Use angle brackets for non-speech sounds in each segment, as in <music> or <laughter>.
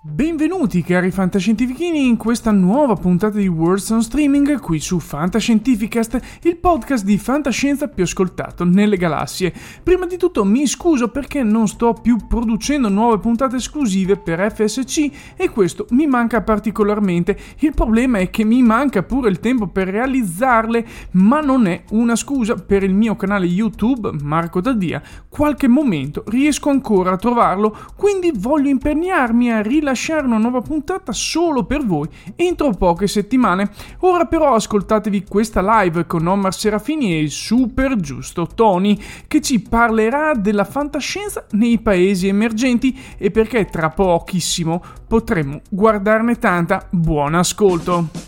Benvenuti cari fantascientifichini in questa nuova puntata di Words on Streaming qui su Fantascientificast, il podcast di fantascienza più ascoltato nelle galassie. Prima di tutto mi scuso perché non sto più producendo nuove puntate esclusive per FSC e questo mi manca particolarmente. Il problema è che mi manca pure il tempo per realizzarle, ma non è una scusa per il mio canale YouTube Marco Daddia. Qualche momento riesco ancora a trovarlo, quindi voglio impegnarmi a rilasciare una nuova puntata solo per voi entro poche settimane. Ora però ascoltatevi questa live con Omar Serafini e il super giusto Tony che ci parlerà della fantascienza nei paesi emergenti e perché tra pochissimo potremo guardarne tanta. Buon ascolto!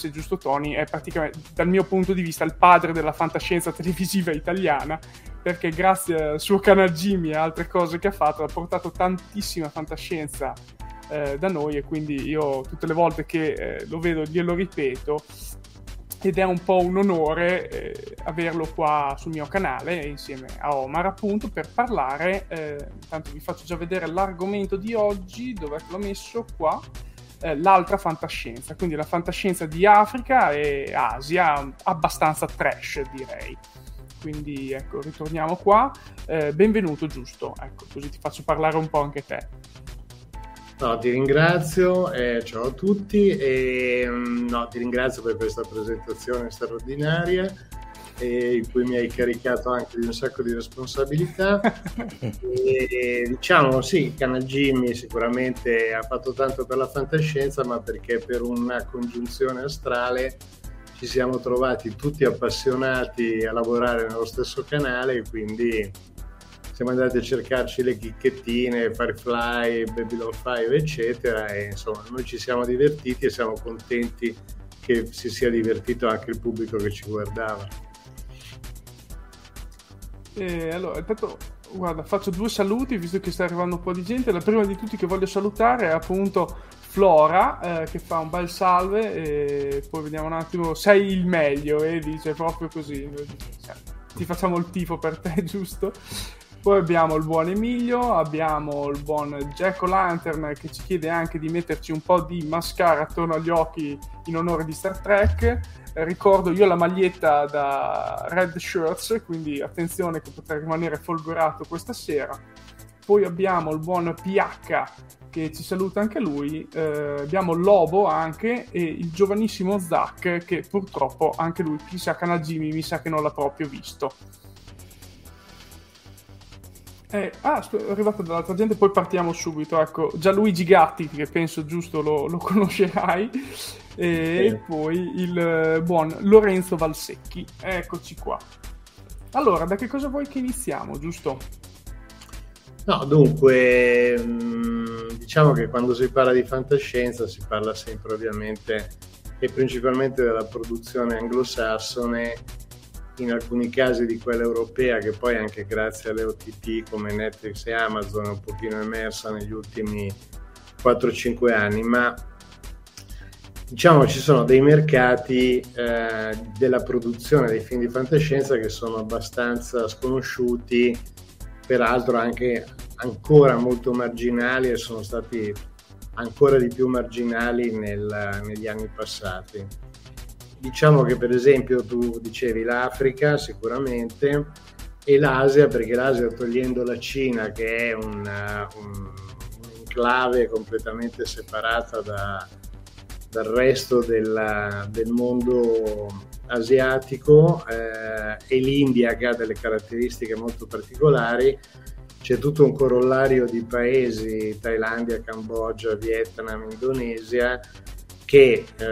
lo sapesse, giusto Tony è praticamente, dal mio punto di vista, il padre della fantascienza televisiva italiana, perché grazie al suo canale Jimmy e altre cose che ha fatto ha portato tantissima fantascienza eh, da noi e quindi io tutte le volte che eh, lo vedo glielo ripeto. ed è un po' un onore eh, averlo qua sul mio canale insieme a Omar appunto per parlare, eh, intanto vi faccio già vedere l'argomento di oggi, dove l'ho messo qua, eh, l'altra fantascienza, quindi la fantascienza di Africa e Asia, abbastanza trash direi. Quindi ecco, ritorniamo qua. Eh, benvenuto, giusto? Ecco, così ti faccio parlare un po' anche te. No, ti ringrazio, eh, ciao a tutti e mm, no, ti ringrazio per questa presentazione straordinaria eh, in cui mi hai caricato anche di un sacco di responsabilità. <laughs> e, diciamo sì, Canal Jimmy sicuramente ha fatto tanto per la fantascienza, ma perché per una congiunzione astrale ci siamo trovati tutti appassionati a lavorare nello stesso canale e quindi siamo andati a cercarci le chicchettine, Firefly, Babylon 5 eccetera e insomma noi ci siamo divertiti e siamo contenti che si sia divertito anche il pubblico che ci guardava. E allora, intanto, guarda, faccio due saluti visto che sta arrivando un po' di gente. La prima di tutti che voglio salutare è appunto Flora, eh, che fa un bel salve. E poi vediamo un attimo, sei il meglio, e eh, dice proprio così. Ti facciamo il tifo per te, <laughs> giusto? Poi abbiamo il buon Emilio, abbiamo il buon Jack O'Lantern che ci chiede anche di metterci un po' di mascara attorno agli occhi in onore di Star Trek. Ricordo io la maglietta da Red Shirts, quindi attenzione che potrà rimanere folgorato questa sera. Poi abbiamo il buon PH che ci saluta anche lui, eh, abbiamo Lobo anche e il giovanissimo Zack che purtroppo anche lui, chissà Canal Jimmy, mi sa che non l'ha proprio visto. Eh, ah, è arrivata dall'altra gente, poi partiamo subito. Ecco, Gianluigi Gatti, che penso giusto lo, lo <laughs> conoscerai, e sì. poi il eh, buon Lorenzo Valsecchi. Eccoci qua. Allora, da che cosa vuoi che iniziamo, giusto? No, dunque, mm, diciamo che quando si parla di fantascienza si parla sempre ovviamente e principalmente della produzione anglosassone in alcuni casi di quella europea che poi anche grazie alle OTT come Netflix e Amazon è un pochino emersa negli ultimi 4-5 anni, ma diciamo ci sono dei mercati eh, della produzione dei film di fantascienza che sono abbastanza sconosciuti, peraltro anche ancora molto marginali e sono stati ancora di più marginali nel, negli anni passati diciamo che per esempio tu dicevi l'Africa sicuramente e l'Asia perché l'Asia togliendo la Cina che è un, un, un'enclave completamente separata da, dal resto della, del mondo asiatico eh, e l'India che ha delle caratteristiche molto particolari c'è tutto un corollario di paesi Thailandia, Cambogia, Vietnam, Indonesia che eh,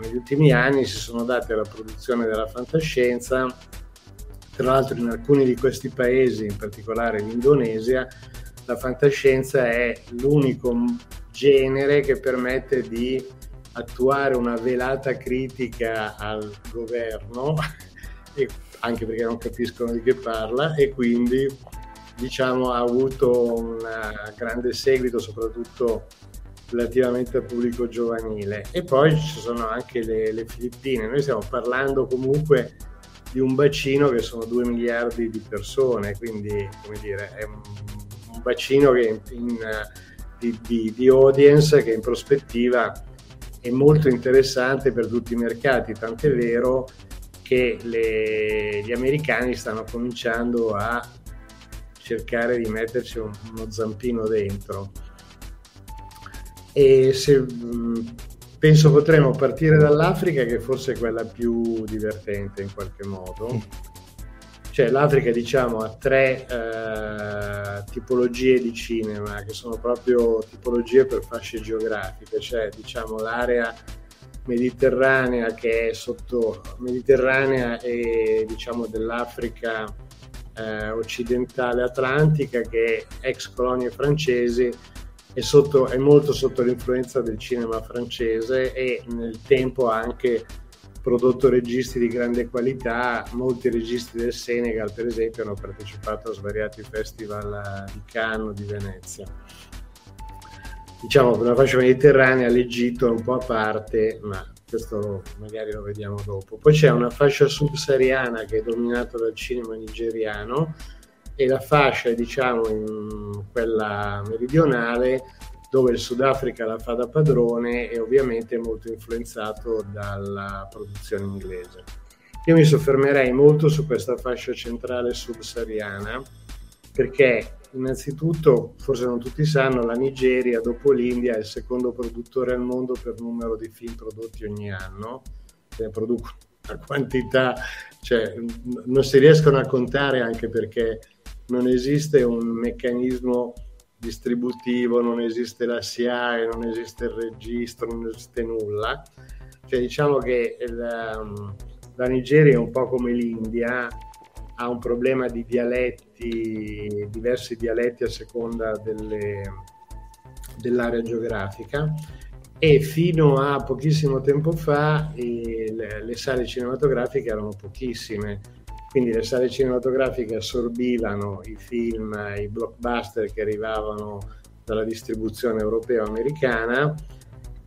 negli ultimi anni si sono dati alla produzione della fantascienza. Tra l'altro in alcuni di questi paesi, in particolare l'Indonesia, la fantascienza è l'unico genere che permette di attuare una velata critica al governo, <laughs> anche perché non capiscono di che parla, e quindi diciamo, ha avuto un grande seguito soprattutto relativamente al pubblico giovanile. E poi ci sono anche le, le Filippine. Noi stiamo parlando comunque di un bacino che sono 2 miliardi di persone, quindi come dire, è un, un bacino che in, di, di, di, audience che in prospettiva è molto interessante per tutti i mercati, tant'è vero che le, gli americani stanno cominciando a cercare di metterci un, uno zampino dentro e se, penso potremmo partire dall'Africa che forse è quella più divertente in qualche modo. Mm. Cioè l'Africa diciamo ha tre eh, tipologie di cinema che sono proprio tipologie per fasce geografiche, cioè diciamo l'area mediterranea che è sotto mediterranea e diciamo dell'Africa eh, occidentale atlantica che è ex colonie francesi è, sotto, è molto sotto l'influenza del cinema francese e nel tempo ha anche prodotto registi di grande qualità, molti registi del Senegal per esempio hanno partecipato a svariati festival di Cannes, di Venezia. Diciamo che una fascia mediterranea, l'Egitto è un po' a parte, ma questo magari lo vediamo dopo. Poi c'è una fascia subsahariana che è dominata dal cinema nigeriano e la fascia, diciamo, in quella meridionale dove il Sudafrica la fa da padrone e ovviamente è molto influenzato dalla produzione inglese. Io mi soffermerei molto su questa fascia centrale subsahariana perché innanzitutto, forse non tutti sanno, la Nigeria dopo l'India è il secondo produttore al mondo per numero di film prodotti ogni anno, ne producono una quantità, cioè non si riescono a contare anche perché non esiste un meccanismo distributivo, non esiste la SIAE, non esiste il registro, non esiste nulla. Cioè diciamo che la, la Nigeria è un po' come l'India, ha un problema di dialetti, diversi dialetti a seconda delle, dell'area geografica e fino a pochissimo tempo fa eh, le, le, sale cinematografiche erano pochissime, quindi le sale cinematografiche assorbivano i film, i blockbuster che arrivavano dalla distribuzione europea o americana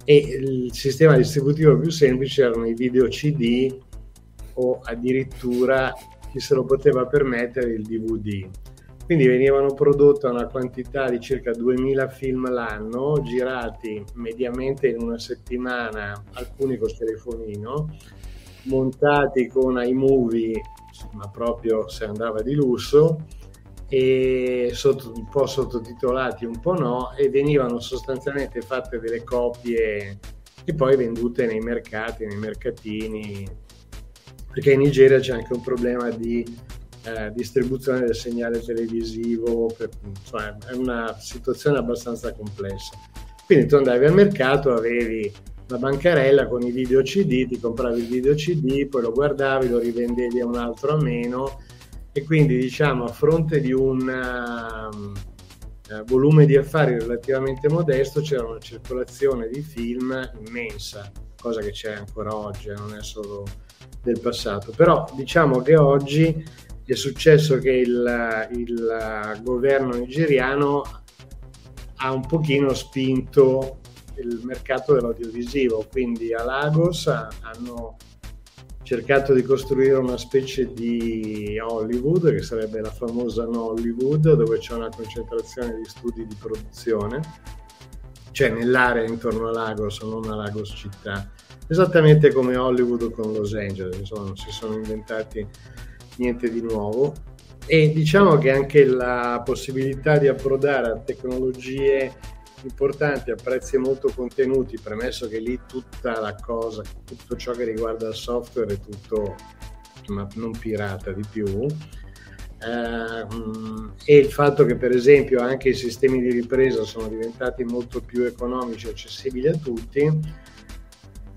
e il sistema distributivo più semplice erano i video CD o addirittura chi se lo poteva permettere il DVD. Quindi venivano prodotte una quantità di circa 2000 film l'anno, girati mediamente in una settimana, alcuni con telefonino, montati con iMovie, ma proprio se andava di lusso, e sotto, un po' sottotitolati, un po' no, e venivano sostanzialmente fatte delle copie e poi vendute nei mercati, nei mercatini perché in Nigeria c'è anche un problema di eh, distribuzione del segnale televisivo, per, insomma, è una situazione abbastanza complessa. Quindi tu andavi al mercato, avevi la bancarella con i video CD, ti compravi il video CD, poi lo guardavi, lo rivendevi a un altro a meno e quindi diciamo a fronte di un uh, volume di affari relativamente modesto c'era una circolazione di film immensa, cosa che c'è ancora oggi, eh, non è solo del passato. Però diciamo che oggi è successo che il, il governo nigeriano ha un pochino spinto il mercato dell'audiovisivo, quindi a Lagos hanno cercato di costruire una specie di Hollywood, che sarebbe la famosa no Hollywood, dove c'è una concentrazione di studi di produzione, cioè nell'area intorno a Lagos, non a Lagos città. Esattamente come Hollywood con Los Angeles, insomma non si sono inventati niente di nuovo. E diciamo che anche la possibilità di approdare a tecnologie importanti a prezzi molto contenuti, premesso che lì tutta la cosa, tutto ciò che riguarda il software è tutto ma non pirata di più. Eh, e il fatto che per esempio anche i sistemi di ripresa sono diventati molto più economici e accessibili a tutti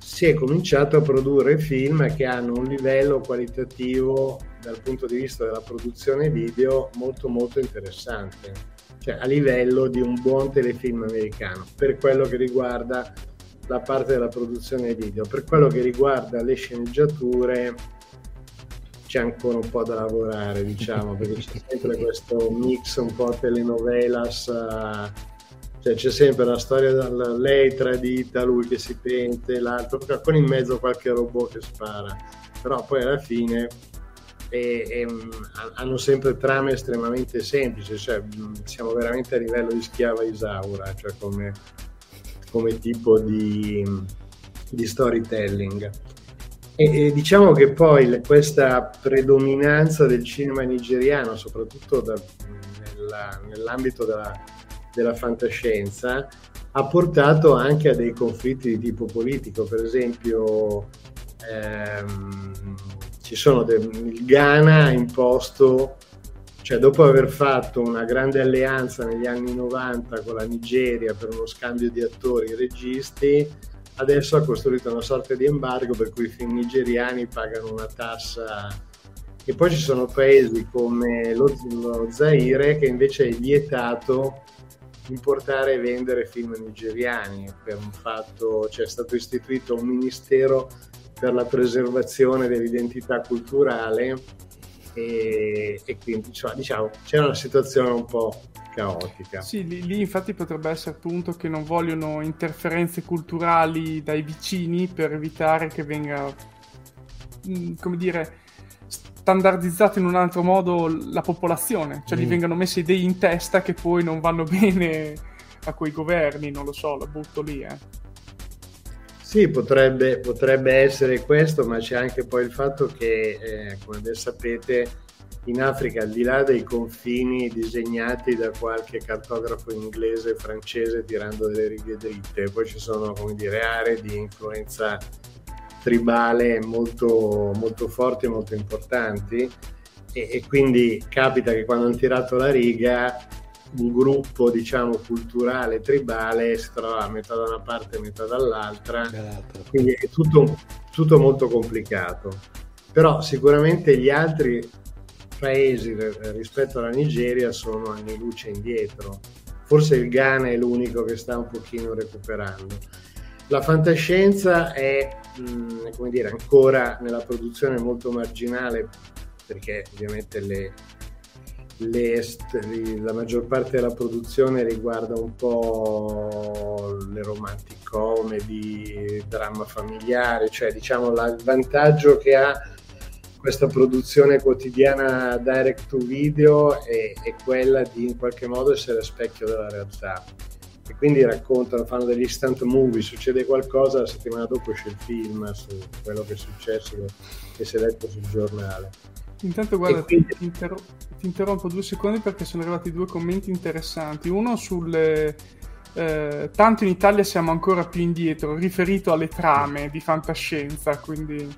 si è cominciato a produrre film che hanno un livello qualitativo dal punto di vista della produzione video molto molto interessante, cioè a livello di un buon telefilm americano, per quello che riguarda la parte della produzione video, per quello che riguarda le sceneggiature c'è ancora un po' da lavorare, diciamo, perché c'è <laughs> sempre questo mix un po' telenovelas uh, cioè, c'è sempre la storia del lei tradita, lui che si pente, l'altro, con in mezzo qualche robot che spara, però poi alla fine e, e, hanno sempre trame estremamente semplici, cioè siamo veramente a livello di schiava Isaura, cioè come, come tipo di, di storytelling. E, e, diciamo che poi questa predominanza del cinema nigeriano, soprattutto da, nella, nell'ambito della della fantascienza ha portato anche a dei conflitti di tipo politico, per esempio ehm, ci sono de- il Ghana ha imposto, cioè dopo aver fatto una grande alleanza negli anni 90 con la Nigeria per uno scambio di attori e registi, adesso ha costruito una sorta di embargo per cui i film nigeriani pagano una tassa. E poi ci sono paesi come lo, lo Zaire che invece è vietato importare e vendere film nigeriani per un fatto, cioè è stato istituito un ministero per la preservazione dell'identità culturale e, e quindi cioè, diciamo c'è una situazione un po' caotica. Sì, lì, lì, infatti potrebbe essere appunto che non vogliono interferenze culturali dai vicini per evitare che venga, mm, come dire, standardizzata in un altro modo la popolazione, cioè mm. gli vengano messe idee in testa che poi non vanno <laughs> bene a quei governi, non lo so, la butto lì, eh. Sì, potrebbe, potrebbe, essere questo, ma c'è anche poi il fatto che, eh, come ben sapete, in Africa, al di là dei confini disegnati da qualche cartografo inglese francese tirando delle righe dritte, poi ci sono, dire, aree di influenza tribale molto, molto forti e molto importanti. E, e quindi capita che quando hanno tirato la riga un gruppo diciamo culturale tribale si trova a metà da una parte e metà dall'altra. Quindi è tutto, tutto molto complicato. Però sicuramente gli altri paesi rispetto alla Nigeria sono anni luce indietro. Forse il Ghana è l'unico che sta un pochino recuperando. La fantascienza è mh, come dire, ancora nella produzione molto marginale perché ovviamente le, le, la maggior parte della produzione riguarda un po' le romantic comedy, dramma familiare, cioè diciamo la, il vantaggio che ha questa produzione quotidiana direct to video è, è quella di in qualche modo essere specchio della realtà e quindi raccontano, fanno degli instant movie, succede qualcosa, la settimana dopo esce il film su quello che è successo, che si è letto sul giornale. Intanto guarda, quindi... ti, interrom- ti, interrompo due secondi perché sono arrivati due commenti interessanti. Uno sulle... Eh, tanto in Italia siamo ancora più indietro, riferito alle trame di fantascienza, quindi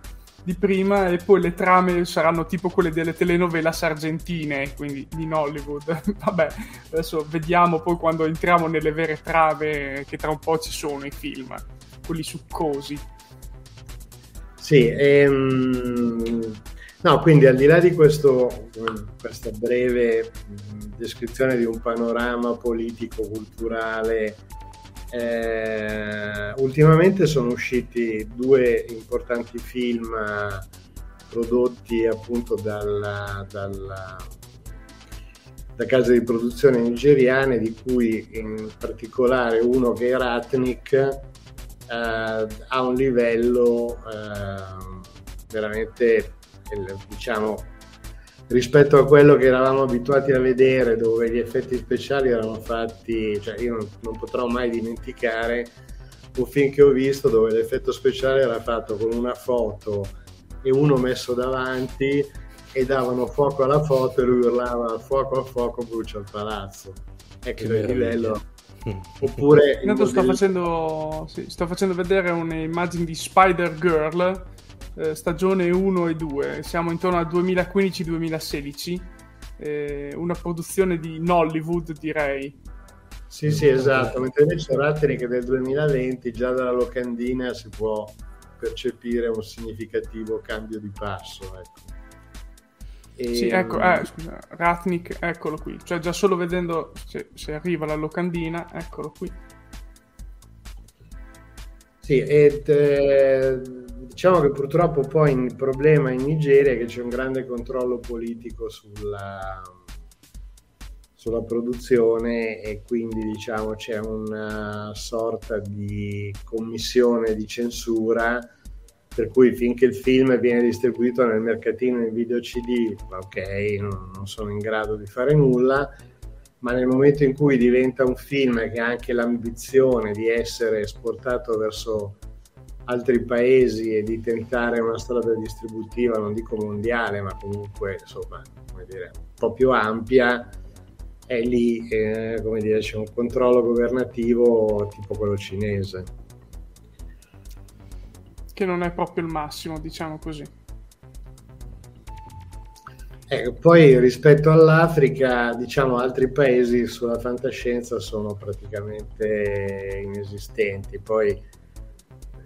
di prima e poi le trame saranno tipo quelle delle telenovelas argentine, quindi in Hollywood. <laughs> Vabbè, adesso vediamo poi quando entriamo nelle vere trame che tra un po' ci sono i film, quelli succosi. Sì, ehm... no, quindi al di là di questo, questa breve descrizione di un panorama politico-culturale eh, ultimamente sono usciti due importanti film prodotti appunto dalla, dalla, da case di produzione nigeriane, di cui in particolare uno che è Ratnik eh, ha un livello eh, veramente diciamo rispetto a quello che eravamo abituati a vedere, dove gli effetti speciali erano fatti, cioè io non, non potrò mai dimenticare un film che ho visto dove l'effetto speciale era fatto con una foto e uno messo davanti e davano fuoco alla foto e lui urlava fuoco a fuoco brucia il palazzo. Ecco il livello. <laughs> Oppure... Intanto sto, facendo, sì, sto facendo vedere un'immagine di Spider Girl eh, stagione 1 e 2, siamo intorno al 2015-2016, eh, una produzione di Nollywood direi. Sì, sì, esatto, mentre invece Ratterick è del 2020, già dalla locandina si può percepire un significativo cambio di passo. Ecco. E... Sì, ecco, eh, scusa, Ratnik, eccolo qui, cioè già solo vedendo se, se arriva la locandina, eccolo qui. Sì, ed, eh, Diciamo che purtroppo poi il problema in Nigeria è che c'è un grande controllo politico sulla, sulla produzione e quindi diciamo c'è una sorta di commissione di censura per cui finché il film viene distribuito nel mercatino in video CD, ok, non, non sono in grado di fare nulla, ma nel momento in cui diventa un film che ha anche l'ambizione di essere esportato verso altri paesi e di tentare una strada distributiva, non dico mondiale, ma comunque insomma, come dire, un po' più ampia, è lì eh, come dire, c'è un controllo governativo tipo quello cinese. Che non è proprio il massimo, diciamo così. Eh, poi rispetto all'Africa, diciamo, altri paesi sulla fantascienza sono praticamente inesistenti. Poi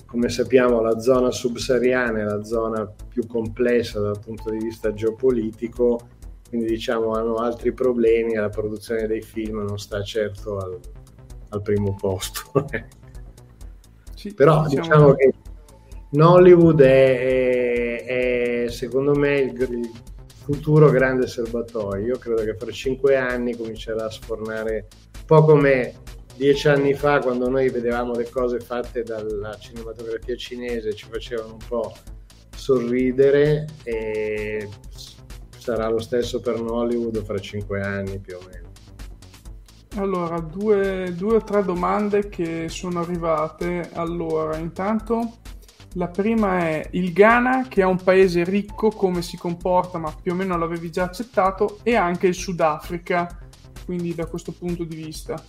come sappiamo la zona subsahariana è la zona più complessa dal punto di vista geopolitico, quindi diciamo hanno altri problemi e la produzione dei film non sta certo al, al primo posto. <laughs> sì, Però diciamo, diciamo che Nollywood è, è, è, secondo me il, il futuro grande serbatoio. Io credo che fra cinque anni comincerà a sfornare un po' come dieci anni fa quando noi vedevamo le cose fatte dalla cinematografia cinese ci facevano un po' sorridere e sarà lo stesso per Hollywood fra cinque anni più o meno. Allora, due, due o tre domande che sono arrivate. Allora, intanto la prima è il Ghana, che è un paese ricco, come si comporta, ma più o meno l'avevi già accettato, e anche il Sudafrica, quindi da questo punto di vista.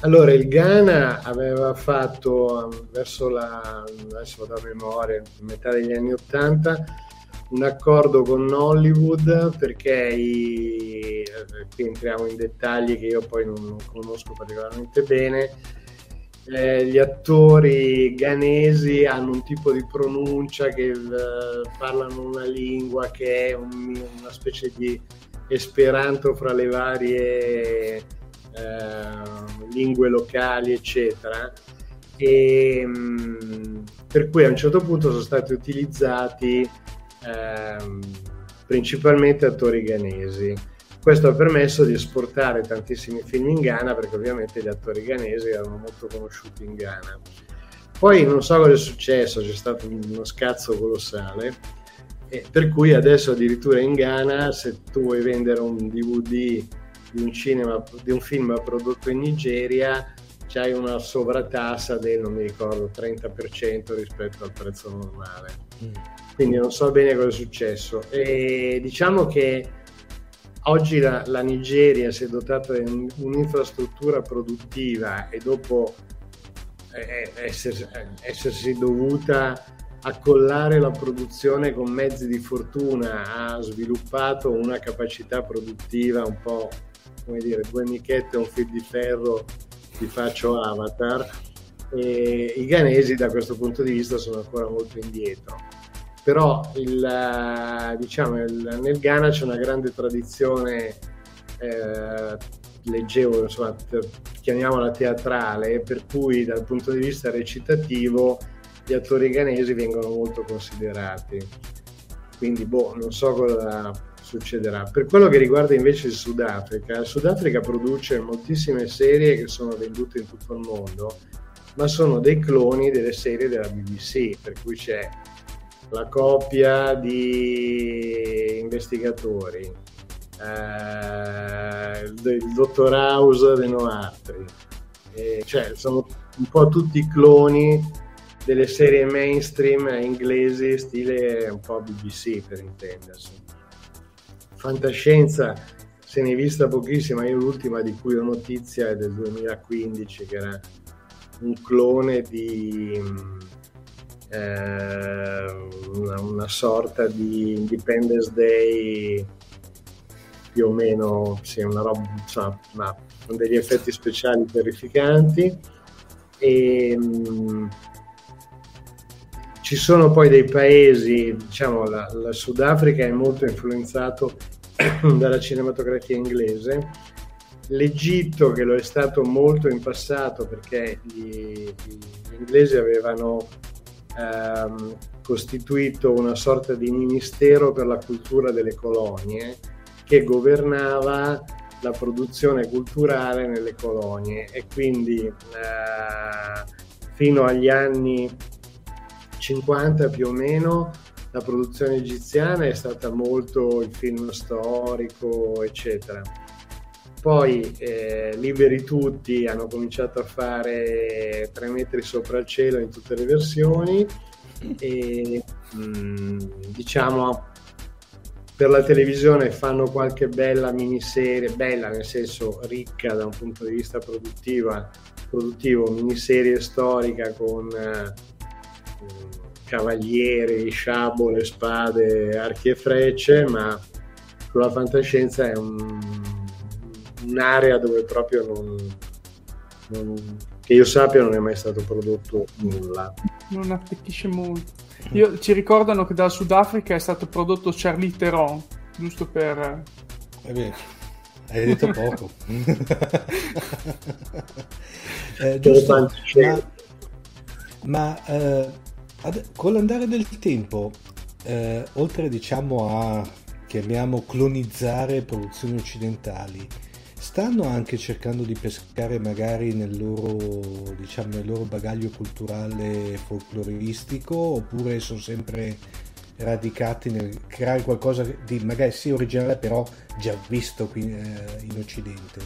Allora, il Ghana aveva fatto um, verso la, adesso vado a memoria, metà degli anni Ottanta, un accordo con Hollywood perché i, eh, qui entriamo in dettagli che io poi non, non conosco particolarmente bene. Eh, gli attori ghanesi hanno un tipo di pronuncia che eh, parlano una lingua che è un, una specie di esperanto fra le varie eh, lingue locali, eccetera. E, mh, mm, per cui a un certo punto sono stati utilizzati ehm, principalmente attori ghanesi. Questo ha permesso di esportare tantissimi film in Ghana perché ovviamente gli attori ghanesi erano molto conosciuti in Ghana. Poi non so cosa è successo, c'è stato uno scazzo colossale, per cui adesso addirittura in Ghana se tu vuoi vendere un DVD di un, cinema, di un film prodotto in Nigeria c'hai una sovratassa del, non mi ricordo, 30% rispetto al prezzo normale. Mm quindi non so bene cosa è successo. E diciamo che oggi la, la Nigeria si è dotata di un'infrastruttura produttiva e dopo eh, essersi, essersi dovuta accollare la produzione con mezzi di fortuna ha sviluppato una capacità produttiva un po' come dire due michette e un fil di ferro ti faccio avatar e i ghanesi da questo punto di vista sono ancora molto indietro però il, eh, diciamo, il, nel Ghana c'è una grande tradizione, eh, leggevo, insomma, chiamiamola teatrale, per cui dal punto di vista recitativo gli attori ghanesi vengono molto considerati. Quindi, boh, non so cosa succederà. Per quello che riguarda invece il Sudafrica, il Sudafrica produce moltissime serie che sono vendute in tutto il mondo, ma sono dei cloni delle serie della BBC, per cui c'è la coppia di investigatori, eh, il, dottor House dei Noartri, eh, cioè sono un po' tutti cloni delle serie mainstream inglesi, stile un po' BBC per intendersi. Fantascienza se ne è vista pochissima, io l'ultima di cui ho notizia è del 2015, che era un clone di una, una, sorta di Independence Day più o meno, sì, una roba, insomma, ma con degli effetti speciali terrificanti. E, mh, mm, ci sono poi dei paesi, diciamo, la, la Sudafrica è molto influenzato <clears throat> dalla cinematografia inglese, l'Egitto che lo è stato molto in passato perché gli, gli inglesi avevano ehm, costituito una sorta di ministero per la cultura delle colonie che governava la produzione culturale nelle colonie. E quindi eh, fino agli anni 50 più o meno la produzione egiziana è stata molto il film storico eccetera poi eh, liberi tutti hanno cominciato a fare tre metri sopra il cielo in tutte le versioni. E mh, mm, diciamo per la televisione fanno qualche bella miniserie, bella nel senso ricca da un punto di vista produttivo, miniserie storica con eh, cavalieri, sciabole, spade, archi e frecce, ma sulla fantascienza è un un'area dove proprio non, non, che io sappia non è mai stato prodotto nulla. Non attecchisce molto. Io, ci ricordano che dal Sudafrica è stato prodotto Charlie Theron, giusto per... Eh beh, hai detto poco. <laughs> eh, giusto, ma, ma eh, ad, con l'andare del tempo, eh, oltre diciamo a chiamiamo clonizzare produzioni occidentali, stanno anche cercando di pescare magari nel loro, diciamo, nel loro bagaglio culturale folcloristico oppure sono sempre radicati nel creare qualcosa di magari sì originale però già visto qui eh, in Occidente?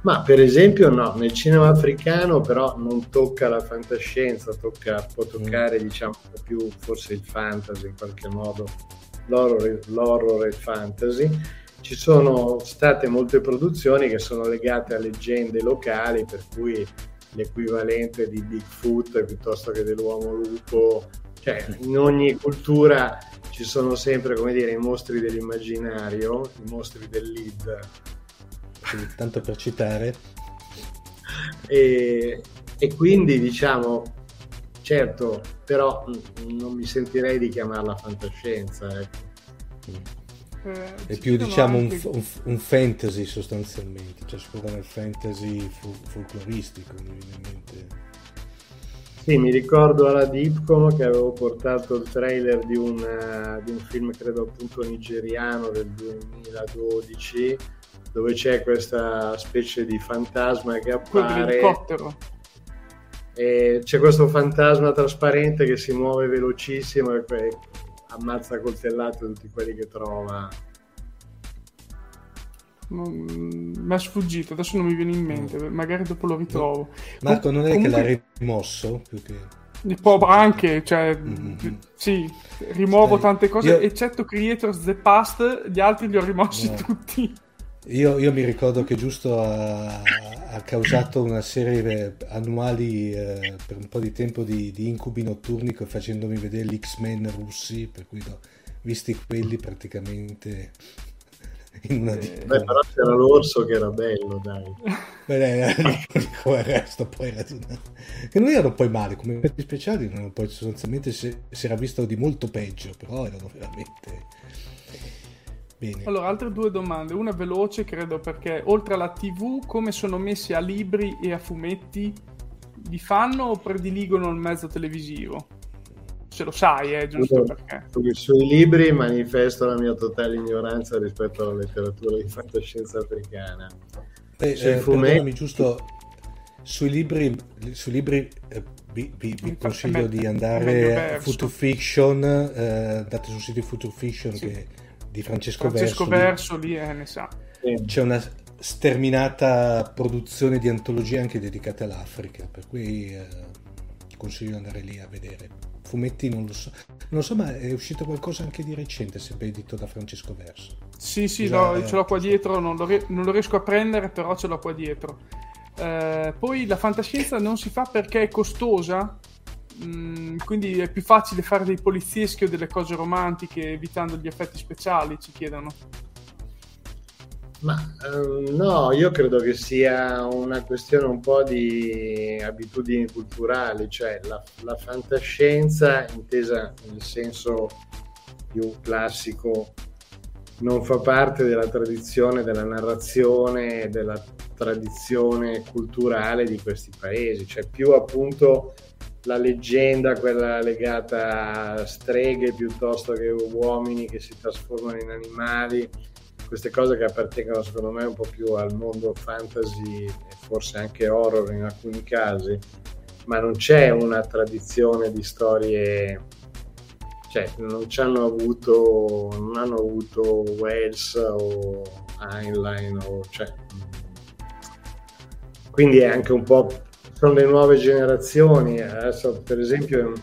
Ma per esempio no, nel cinema africano però non tocca la fantascienza, tocca, può mm. toccare diciamo più forse il fantasy in qualche modo, l'horror, l'horror e il fantasy. Ci sono state molte produzioni che sono legate a leggende locali, per cui l'equivalente di Bigfoot piuttosto che dell'uomo lupo, cioè in ogni cultura ci sono sempre, come dire, i mostri dell'immaginario, i mostri del lead quindi, tanto per citare. E, e quindi diciamo, certo, però non mi sentirei di chiamarla fantascienza. Ecco. È più diciamo un, un, un, fantasy sostanzialmente, cioè scusa nel fantasy folcloristico, mi Sì, mi ricordo alla Dipcom che avevo portato il trailer di un, uh, di un film, credo appunto nigeriano del 2012 dove c'è questa specie di fantasma che appare. E c'è questo fantasma trasparente che si muove velocissimo e poi ammazza coltellate tutti quelli che trova. mi è sfuggito, adesso non mi viene in mente, mm. magari dopo lo ritrovo. Marco, non è Comunque... che l'ha rimosso? Più che... anche, cioè, mm-hmm. sì, rimuovo Stai. tante cose, Io... eccetto Creators The Past, gli altri li ho rimossi no. tutti. Io, io, mi ricordo che giusto ha, ha causato una serie annuali eh, per un po' di tempo di, di, incubi notturni facendomi vedere gli X-Men russi, per cui no, visti quelli praticamente <laughs> in una di... Beh, però c'era l'orso che era bello, dai. Beh, <laughs> come il resto poi era che non erano poi male, come effetti speciali, poi sostanzialmente si, si era visto di molto peggio, però erano veramente Bene. Allora, altre due domande. Una veloce, credo, perché oltre alla TV, come sono messi a libri e a fumetti? Vi fanno o prediligono il mezzo televisivo? Se lo sai, eh, giusto Io, perché. Sui libri manifesto la mia totale ignoranza rispetto alla letteratura di fantascienza africana. Eh, sui eh, fumetti... giusto, sui libri, sui libri eh, vi, vi, vi consiglio di andare a Future Fiction, eh, andate sul sito di Future Fiction sì. che di Francesco, Francesco Verso, lì eh, ne sa. C'è una sterminata produzione di antologie anche dedicate all'Africa, per cui eh, consiglio di andare lì a vedere. Fumetti non lo so, non lo so, ma è uscito qualcosa anche di recente, sempre edito da Francesco Verso. Sì, sì, no, ce l'ho qua dietro, non lo, non lo, riesco a prendere, però ce l'ho qua dietro. Eh, poi la fantascienza non si fa perché è costosa, Mm, quindi è più facile fare dei polizieschi o delle cose romantiche evitando gli effetti speciali, ci chiedono. Ma um, no, io credo che sia una questione un po' di abitudini culturali, cioè la, la fantascienza intesa nel senso più classico non fa parte della tradizione della narrazione, della tradizione culturale di questi paesi, cioè più appunto la leggenda, quella legata a streghe piuttosto che uomini che si trasformano in animali, queste cose che appartengono secondo me un po' più al mondo fantasy e forse anche horror in alcuni casi, ma non c'è una tradizione di storie, cioè non hanno avuto, non hanno avuto Wells o Heinlein o cioè, quindi è anche un po' sono le nuove generazioni. Adesso, per esempio, in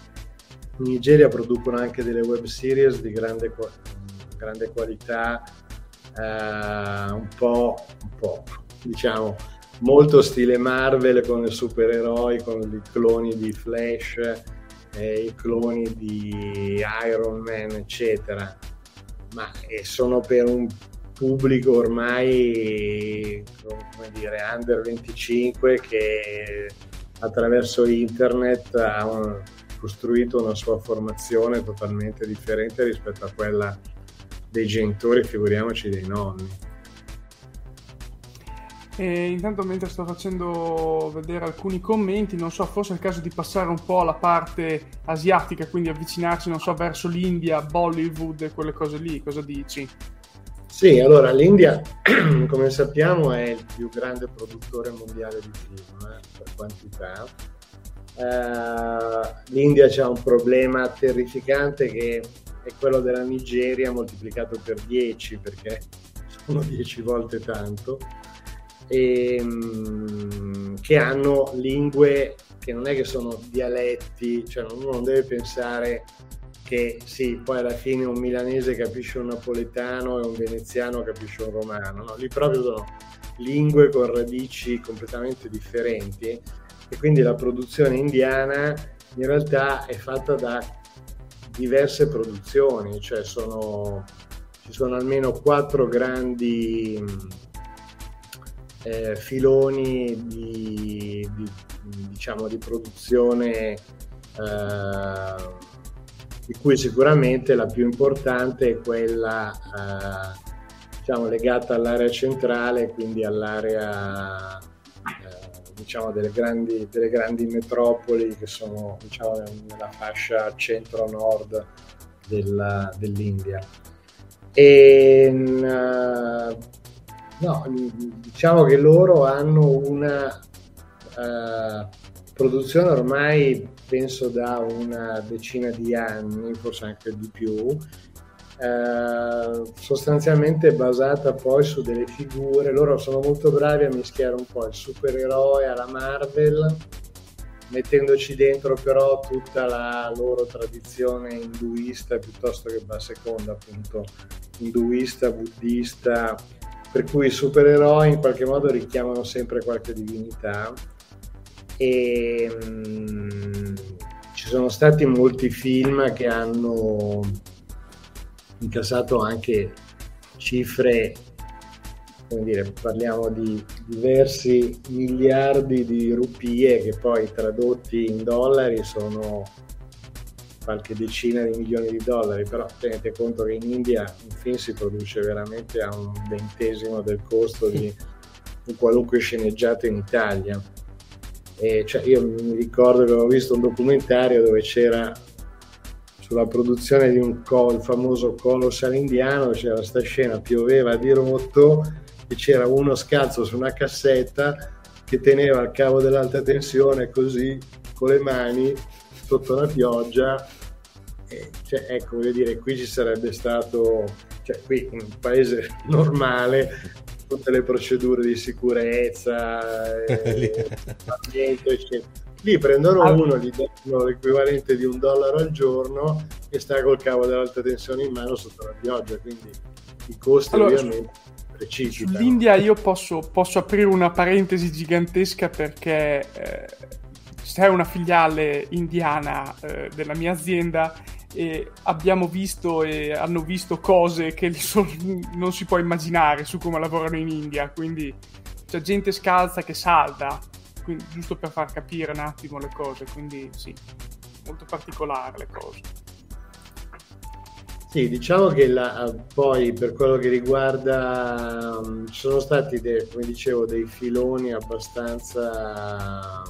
Nigeria producono anche delle web series di grande, grande qualità, eh, un po', un po', diciamo, molto stile Marvel con i supereroi, con i cloni di Flash, eh, i cloni di Iron Man, eccetera. Ma sono per un pubblico ormai come dire under 25 che attraverso internet ha un, costruito una sua formazione totalmente differente rispetto a quella dei genitori, figuriamoci dei nonni. E intanto mentre sto facendo vedere alcuni commenti, non so, forse è il caso di passare un po' alla parte asiatica, quindi avvicinarci, non so, verso l'India, Bollywood e quelle cose lì, cosa dici? Sì, allora l'India, <clears throat> come sappiamo, è il più grande produttore mondiale di film eh, per quantità. Uh, L'India ha un problema terrificante che è quello della Nigeria moltiplicato per 10 perché sono <laughs> 10 volte tanto e, um, che hanno lingue che non è che sono dialetti, cioè uno non deve pensare che sì, poi alla fine un milanese capisce un napoletano e un veneziano capisce un romano, no? lì proprio sono lingue con radici completamente differenti e quindi la produzione indiana in realtà è fatta da diverse produzioni, cioè sono, ci sono almeno quattro grandi eh, filoni di, di, diciamo, di produzione eh, di cui sicuramente la più importante è quella eh, diciamo, legata all'area centrale, quindi all'area eh, diciamo, delle, grandi, delle grandi metropoli che sono diciamo, nella fascia centro-nord della, dell'India. E, uh, no, diciamo che loro hanno una uh, produzione ormai penso da una decina di anni, forse anche di più, eh, sostanzialmente basata poi su delle figure. Loro sono molto bravi a mischiare un po' il supereroe alla Marvel, mettendoci dentro però tutta la loro tradizione induista piuttosto che seconda appunto induista, buddista, per cui i supereroi in qualche modo richiamano sempre qualche divinità e mh, ci sono stati molti film che hanno incassato anche cifre come dire, parliamo di diversi miliardi di rupie che poi tradotti in dollari sono qualche decina di milioni di dollari, però tenete conto che in India un film si produce veramente a un ventesimo del costo di, di qualunque sceneggiato in Italia. E cioè io mi ricordo che avevo visto un documentario dove c'era sulla produzione di un col, il famoso colossal indiano, c'era questa scena, pioveva di rotto e c'era uno scalzo su una cassetta che teneva il cavo dell'alta tensione così con le mani sotto la pioggia. E, cioè, ecco, voglio dire, qui ci sarebbe stato, cioè qui un paese <laughs> normale tutte le procedure di sicurezza, <laughs> eh, eccetera. Lì prendono uno, gli danno l'equivalente di un dollaro al giorno e sta col cavo dell'alta tensione in mano sotto la pioggia, quindi i costi allora, ovviamente precipitano. L'India io posso, posso, aprire una parentesi gigantesca perché eh, c'è una filiale indiana eh, della mia azienda e abbiamo visto e hanno visto cose che non si può immaginare su come lavorano in India, quindi c'è gente scalza che salta, quindi, giusto per far capire un attimo le cose, quindi sì, molto particolare le cose. Sì, diciamo che la, poi per quello che riguarda, um, ci sono stati, dei, come dicevo, dei filoni abbastanza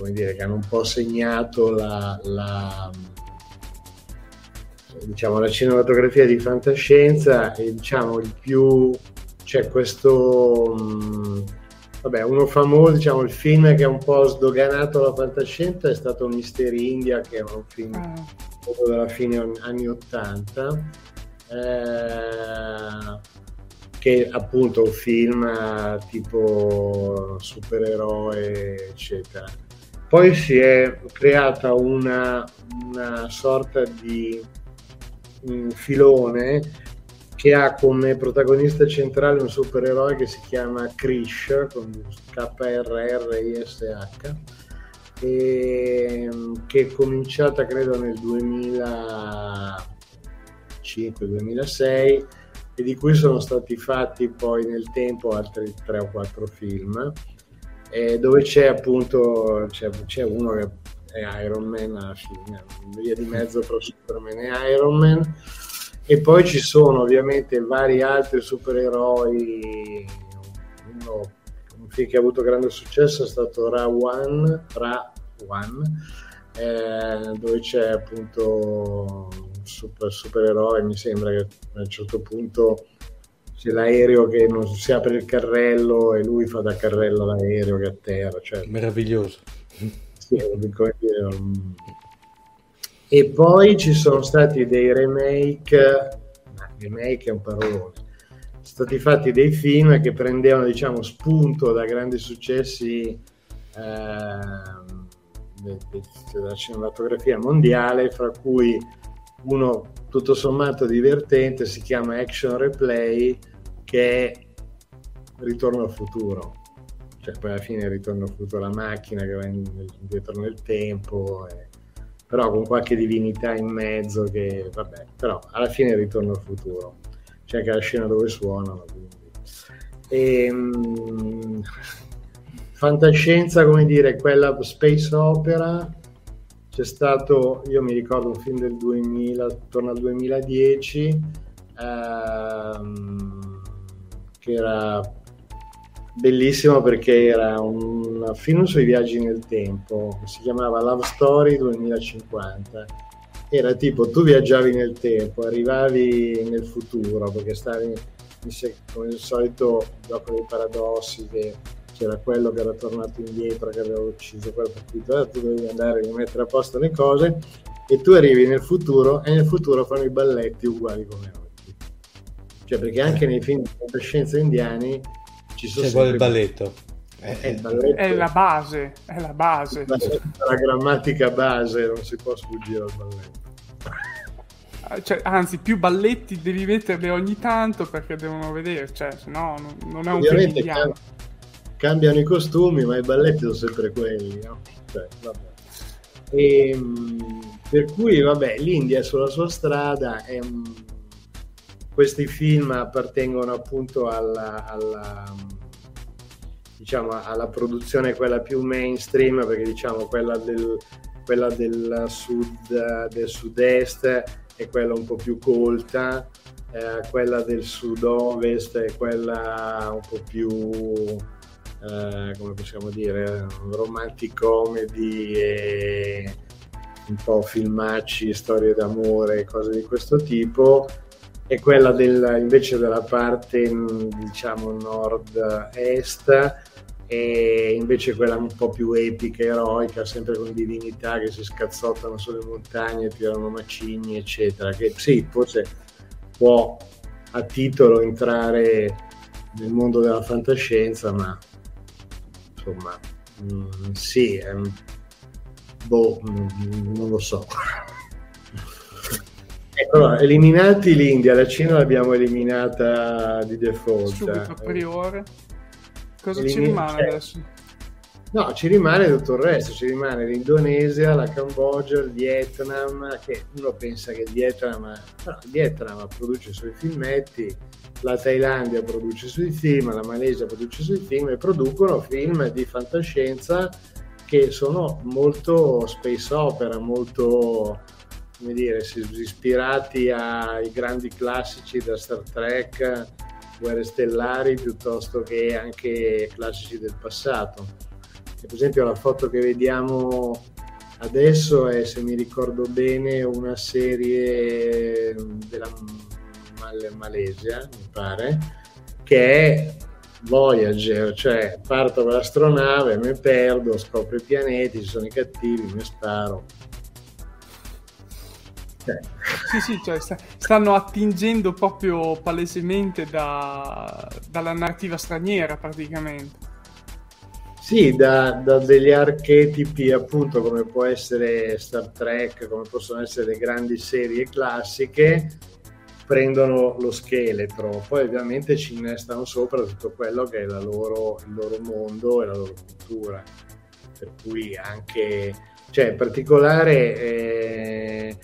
come dire, che hanno un po' segnato la, la, diciamo, la cinematografia di fantascienza e diciamo il più c'è questo mh, vabbè uno famoso diciamo il film che ha un po' sdoganato la fantascienza è stato Misteri India che è un film mm. della fine anni 80 eh, che appunto un film tipo supereroe eccetera poi si è creata una, una sorta di un filone che ha come protagonista centrale un supereroe che si chiama Krish con K-R-R-I-S-H e che è cominciata credo nel 2005-2006 e di cui sono stati fatti poi nel tempo altri tre o quattro film eh, dove c'è appunto c'è, c'è, uno che è Iron Man alla fine, via di mezzo tra Superman e Iron Man. E poi ci sono ovviamente vari altri supereroi. Uno, un film che ha avuto grande successo è stato Ra One, Ra One eh, dove c'è appunto un super, supereroe. Mi sembra che a un certo punto c'è l'aereo che non si apre il carrello e lui fa da carrello l'aereo che atterra. Cioè, Meraviglioso. Sì, come dire, e poi ci sono stati dei remake, remake è un parolone, sono stati fatti dei film che prendevano diciamo spunto da grandi successi eh, della cinematografia mondiale, fra cui uno tutto sommato divertente si chiama Action Replay che è Ritorno al futuro cioè poi alla fine Ritorno al futuro la macchina che va indietro nel tempo e però con qualche divinità in mezzo che vabbè, però alla fine ritorno al futuro. C'è anche la scena dove suonano. Quindi. E, um, fantascienza, come dire, quella space opera. C'è stato, io mi ricordo un film del 2000, attorno al 2010, ehm, che era bellissimo perché era un film sui viaggi nel tempo, si chiamava Love Story 2050. Era tipo tu viaggiavi nel tempo, arrivavi nel futuro perché stavi come al solito gioco dei paradossi che c'era quello che era tornato indietro che aveva ucciso quello per cui tu dovevi andare a rimettere a posto le cose e tu arrivi nel futuro e nel futuro fanno i balletti uguali come oggi cioè perché anche nei film di fantascienza indiani ci sono C'è il balletto. È, è, il balletto. è la base, è la base. La, la grammatica base, non si può sfuggire al balletto. Cioè, anzi, più balletti devi metterli ogni tanto perché devono vedere, cioè, se no non, è un Ovviamente cam- cambiano i costumi, ma i balletti sono sempre quelli, no? Cioè, e, ehm, per cui, vabbè, l'India è sulla sua strada, è un questi film appartengono appunto alla, alla, diciamo, alla produzione quella più mainstream perché diciamo quella del, quella del sud del sud-est è quella un po' più colta eh, quella del sud-ovest è quella un po' più eh, come possiamo dire romantic comedy e un po' filmacci, storie d'amore, cose di questo tipo e quella del, invece della parte diciamo nord-est e invece quella un po' più epica, eroica, sempre con divinità che si scazzottano sulle montagne, tirano macigni, eccetera, che sì, forse può a titolo entrare nel mondo della fantascienza, ma insomma, mh, mm, sì, è, boh, mh, mm, non lo so. Allora, eliminati l'India, la Cina l'abbiamo eliminata di default. Subito, a priori. Cosa Elimin- ci rimane cioè, adesso? No, ci rimane tutto il resto, ci rimane l'Indonesia, la Cambogia, il Vietnam, che uno pensa che il Vietnam, no, il Vietnam produce i suoi filmetti, la Thailandia produce i suoi film, la Malesia produce i suoi film e producono film di fantascienza che sono molto space opera, molto come dire, ispirati ai grandi classici da Star Trek, Guerre Stellari, piuttosto che anche classici del passato. E per esempio la foto che vediamo adesso è, se mi ricordo bene, una serie della Mal- Malesia, mi pare, che è Voyager, cioè parto con l'astronave, mi perdo, scopro i pianeti, ci sono i cattivi, mi sparo sì, sì, cioè sta, stanno attingendo proprio palesemente da, dalla narrativa straniera praticamente. Sì, da, da, degli archetipi appunto come può essere Star Trek, come possono essere le grandi serie classiche, prendono lo scheletro, poi ovviamente ci innestano sopra tutto quello che è loro, il loro mondo e la loro cultura. Per cui anche, cioè in particolare eh,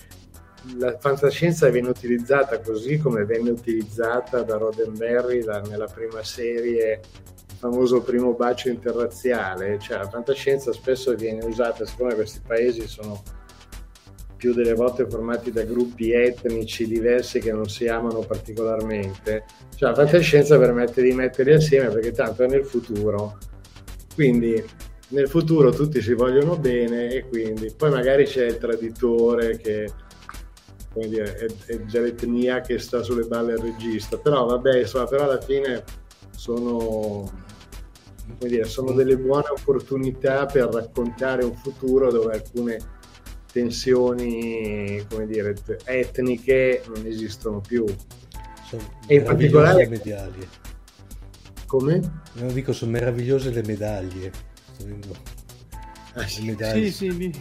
la fantascienza viene utilizzata così come venne utilizzata da Roddenberry nella prima serie, il famoso primo bacio interrazziale, cioè la fantascienza spesso viene usata, siccome questi paesi sono più delle volte formati da gruppi etnici diversi che non si amano particolarmente, cioè la fantascienza permette di metterli assieme perché tanto è nel futuro. Quindi nel futuro tutti si vogliono bene e quindi poi magari c'è il traditore che come dire, è, è già l'etnia che sta sulle balle al regista, però vabbè, insomma, però alla fine sono, dire, sono delle buone opportunità per raccontare un futuro dove alcune tensioni come dire, etniche non esistono più. Sono e in particolare le medaglie. Come? Non dico, sono meravigliose le medaglie. Ah, sì. Le medaglie. Sì, sì,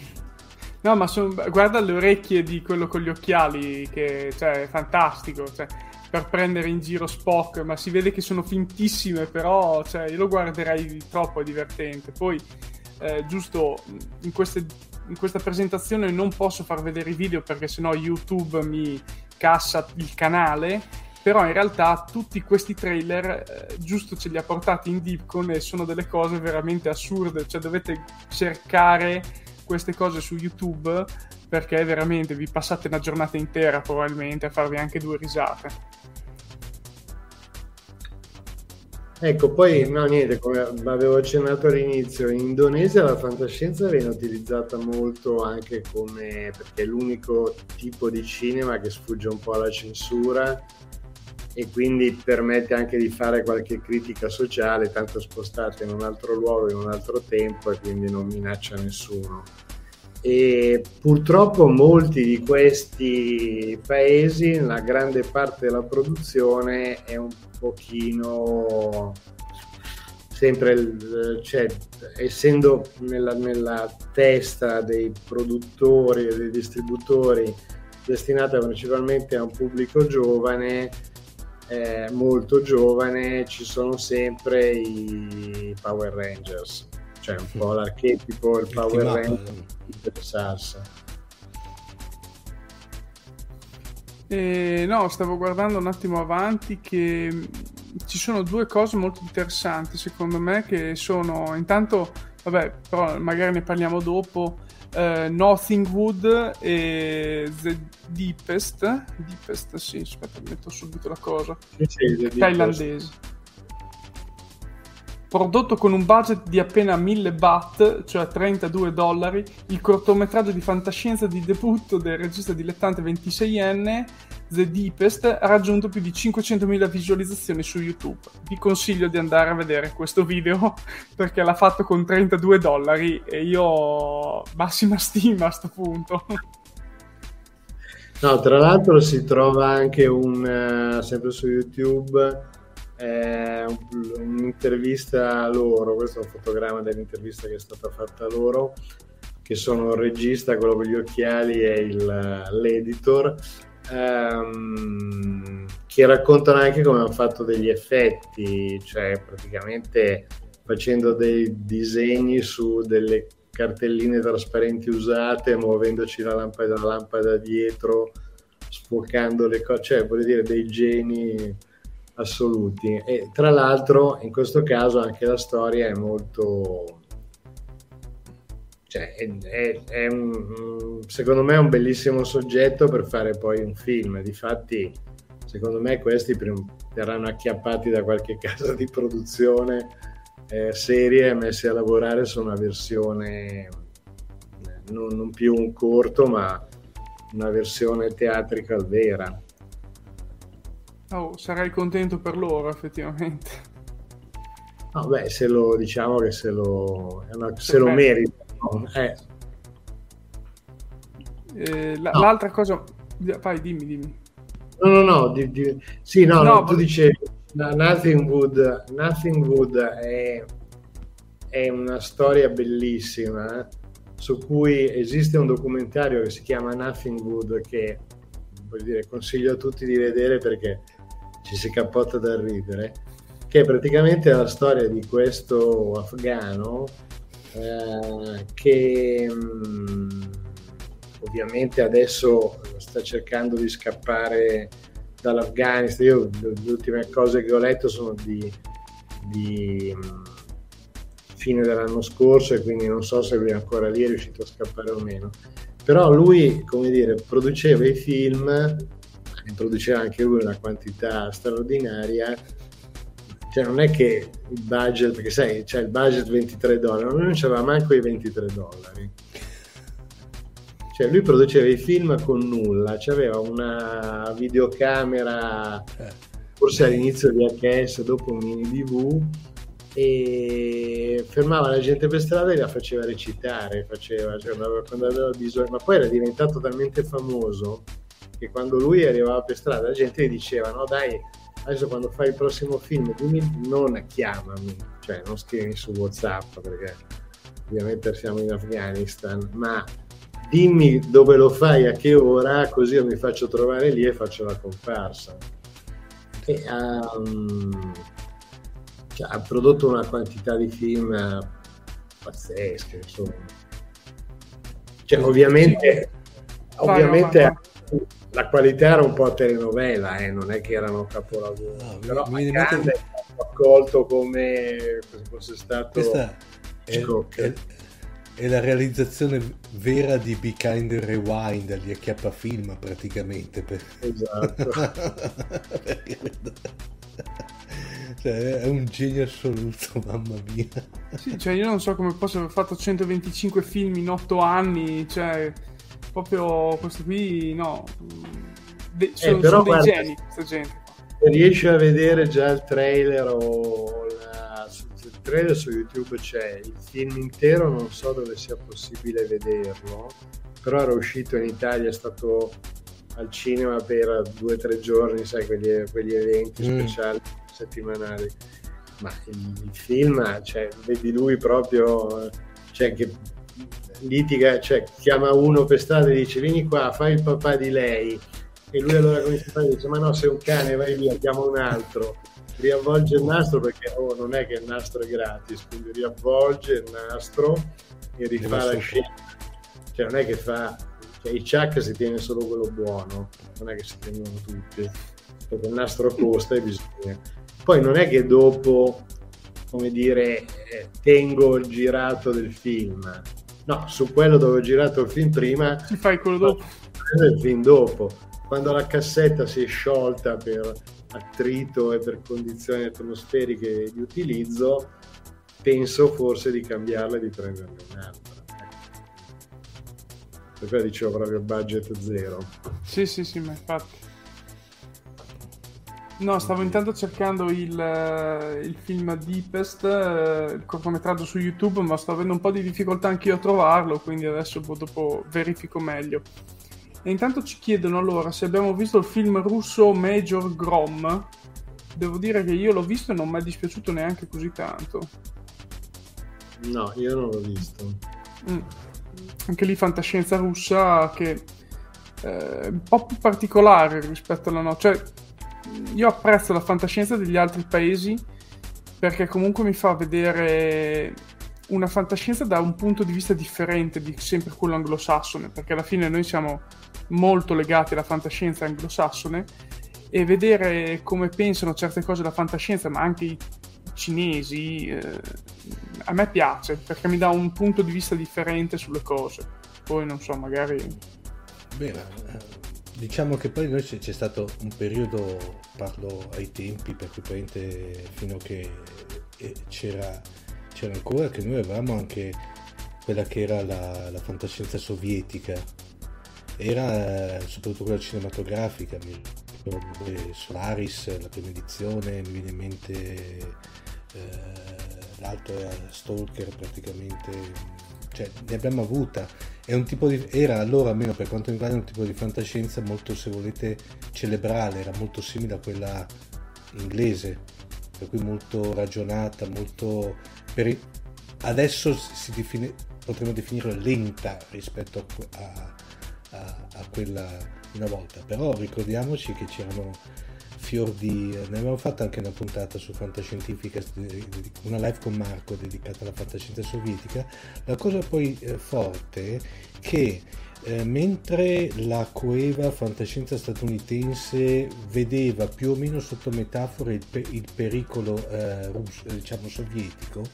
No, ma son... guarda le orecchie di quello con gli occhiali, che cioè, è fantastico. Cioè, per prendere in giro Spock, ma si vede che sono fintissime, però cioè, io lo guarderei troppo, è divertente. Poi, eh, giusto in, queste, in, questa presentazione non posso far vedere i video perché sennò YouTube mi cassa il canale. Però in realtà tutti questi trailer eh, giusto ce li ha portati in Deepcon e sono delle cose veramente assurde, cioè dovete cercare queste cose su YouTube perché veramente vi passate una giornata intera probabilmente a farvi anche due risate. Ecco, poi no, niente, come avevo accennato all'inizio, in Indonesia la fantascienza viene utilizzata molto anche come perché è l'unico tipo di cinema che sfugge un po' alla censura e quindi permette anche di fare qualche critica sociale, tanto spostata in un altro luogo, in un altro tempo e quindi non minaccia nessuno. E purtroppo molti di questi paesi, la grande parte della produzione è un pochino sempre cioè, essendo nella, nella, testa dei produttori e dei distributori destinata principalmente a un pubblico giovane eh, molto giovane ci sono sempre i Power Rangers, cioè un po' l'archetipo, il Power Ranger del SARS. Eh, no, stavo guardando un attimo avanti che mm, ci sono due cose molto interessanti secondo me che sono intanto, vabbè, però magari ne parliamo dopo, uh, Nothing Wood e The Deepest. Deepest, sì, aspetta, metto subito la cosa. Sì, Thailandese. Prodotto con un budget di appena 1000 baht, cioè 32 dollari, il cortometraggio di fantascienza di debutto del regista dilettante 26enne The Deepest ha raggiunto più di 500.000 visualizzazioni su YouTube. Vi consiglio di andare a vedere questo video <laughs> perché l'ha fatto con 32 dollari e io ho massima stima a questo punto. No, tra l'altro si trova anche un, uh, sempre su YouTube, eh, un, un'intervista a loro, questo è un fotogramma dell'intervista che è stata fatta a loro, che sono il regista, quello con gli occhiali e il, l'editor, ehm, che raccontano anche come hanno fatto degli effetti, cioè praticamente facendo dei disegni su delle cartelline trasparenti usate, muovendoci la lampada, la lampada dietro, sfocando le cose, cioè voglio dire dei geni assoluti. E tra l'altro in questo caso anche la storia è molto cioè, è, è, è un, secondo me è un bellissimo soggetto per fare poi un film. Difatti, secondo me questi verranno acchiappati da qualche <laughs> casa di produzione eh, serie e messi a lavorare su una versione eh, non, non, più un corto, ma una versione teatrical vera. Oh, sarei contento per loro, effettivamente. No, beh, se lo diciamo che se lo, una, se lo merita eh. Eh, la, no. L'altra cosa, vai, dimmi, dimmi. No, no, no, di, di... sì, no, no, no tu dicevi Nothing Wood, Nothing Wood è, è una storia bellissima eh, su cui esiste un documentario che si chiama Nothing Wood che voglio dire, consiglio a tutti di vedere perché ci si cappotta da ridere, che è praticamente la storia di questo afgano eh, che mh, mm, ovviamente adesso sta cercando di scappare dall'Afghanistan. Io le ultime cose che ho letto sono di, di mm, fine dell'anno scorso e quindi non so se lui è ancora lì è riuscito a scappare o meno. però lui, come dire, produceva i film, ne produceva anche lui una quantità straordinaria, cioè non è che il budget, perché sai, c'è il budget 23 dollari, lui non c'aveva manco i 23 dollari. Cioè lui produceva i film con nulla, c'aveva una videocamera, eh. forse all'inizio di VHS, dopo un mini DV, e fermava la gente per strada e la faceva recitare, faceva, cioè, quando aveva bisogno, ma poi era diventato talmente famoso che quando lui arrivava per strada la gente gli diceva no dai adesso quando fai il prossimo film dimmi, non chiamami, cioè non scrivi su Whatsapp perché ovviamente siamo in Afghanistan, ma dimmi dove lo fai, a che ora, così io mi faccio trovare lì e faccio la comparsa. E, um, cioè, ha prodotto una quantità di film pazzesche, insomma. Cioè, ovviamente, ovviamente la qualità era un po' telenovela, eh? non è che erano capolavori, no, però mi, mi è accolto come se fosse stato Questa è, è, è, la realizzazione vera di Be Kind Rewind agli acchiappa film praticamente per... esatto. <laughs> Cioè, è un genio assoluto <laughs> mamma mia. Sì, cioè io non so come posso aver fatto 125 film in 8 anni cioè proprio questo qui, no. De- sono, eh, però, sono dei guarda, geni, questa gente. Se riesci a vedere già il trailer o la, il trailer su YouTube c'è, il film intero non so dove sia possibile vederlo, però era uscito in Italia, è stato al cinema per due o tre giorni, sai, quegli, quegli eventi mm. speciali settimanali. Ma il, il film, cioè, vedi lui proprio, cioè, che litiga, cioè chiama uno per strada e dice vieni qua, fai il papà di lei. E lui allora comincia a fare dice ma no sei un cane vai via, chiama un altro. Riavvolge il nastro perché oh, non è che il nastro è gratis quindi riavvolge il nastro e rifà la scena. cioè non è che fa cioè, i chuck si tiene solo quello buono non è che si tengono tutti perché il nastro costa e bisogna. Poi non è che dopo come dire eh, tengo il girato del film No, su quello dove ho girato il film prima. Si fai quello dopo. Il film dopo. Quando la cassetta si è sciolta per attrito e per condizioni atmosferiche di utilizzo, penso forse di cambiarla e di prenderne un'altra. Per quello dicevo proprio budget zero. Sì, sì, sì, ma infatti. No, stavo intanto cercando il, uh, il film Deepest, uh, il cortometraggio su YouTube, ma sto avendo un po' di difficoltà anch'io a trovarlo, quindi adesso dopo verifico meglio. E intanto ci chiedono allora se abbiamo visto il film russo Major Grom. Devo dire che io l'ho visto e non mi è dispiaciuto neanche così tanto. No, io non l'ho visto. Mm. Anche lì fantascienza russa che eh, è un po' più particolare rispetto alla nostra. Cioè, io apprezzo la fantascienza degli altri paesi perché comunque mi fa vedere una fantascienza da un punto di vista differente di sempre quello anglosassone, perché alla fine noi siamo molto legati alla fantascienza anglosassone e vedere come pensano certe cose la fantascienza, ma anche i cinesi, eh, a me piace perché mi dà un punto di vista differente sulle cose. Poi non so, magari... Bene, Diciamo che poi noi c'è stato un periodo, parlo ai tempi, praticamente fino a che eh, c'era, c'era ancora, che noi avevamo anche quella che era la, la fantascienza sovietica, era soprattutto quella cinematografica, Solaris, la prima edizione, mi viene in mente eh, l'altro era Stalker praticamente cioè ne abbiamo avuta. Di, era allora, almeno per quanto mi riguarda, un tipo di fantascienza molto, se volete, cerebrale, era molto simile a quella inglese, per cui molto ragionata, molto... Per, adesso si define, potremmo definirla lenta rispetto a, a, a quella una volta, però ricordiamoci che c'erano fior di... ne abbiamo fatto anche una puntata su fantascientifica, una live con Marco dedicata alla fantascienza sovietica. La cosa poi eh, forte è che eh, mentre la coeva fantascienza statunitense vedeva più o meno sotto metafora il, pe- il pericolo eh, russo, diciamo sovietico,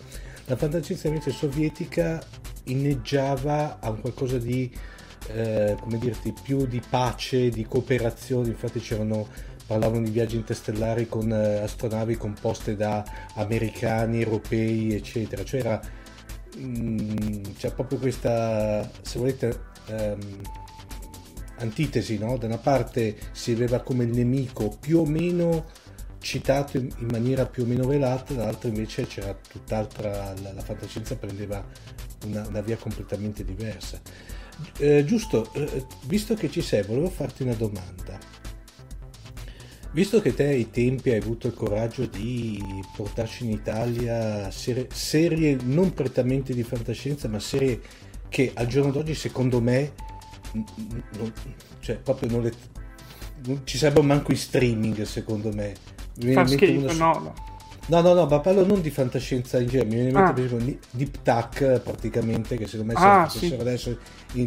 la fantascienza invece sovietica inneggiava a qualcosa di eh, come dirti, più di pace, di cooperazione, infatti c'erano parlavano di viaggi interstellari con eh, astronavi composte da americani, europei, eccetera. Cioè era mh, c'è proprio questa, se volete, ehm, antitesi, no? Da una parte si vedeva come il nemico più o meno citato in, in maniera più o meno velata, dall'altra invece c'era tutt'altra, la, la fantascienza prendeva una, una, via completamente diversa. Eh, giusto, eh, visto che ci sei, volevo farti una domanda. Visto che te ai tempi hai avuto il coraggio di portarci in Italia serie, serie non prettamente di fantascienza, ma serie che al giorno d'oggi secondo me non, cioè proprio non le, non ci sarebbero manco i streaming secondo me Fa schifo, una... no, no. No, no, no, ma parlo non di fantascienza in genere, mi viene in mente ah. per esempio Deep Tac praticamente, che secondo me ah, se sì. adesso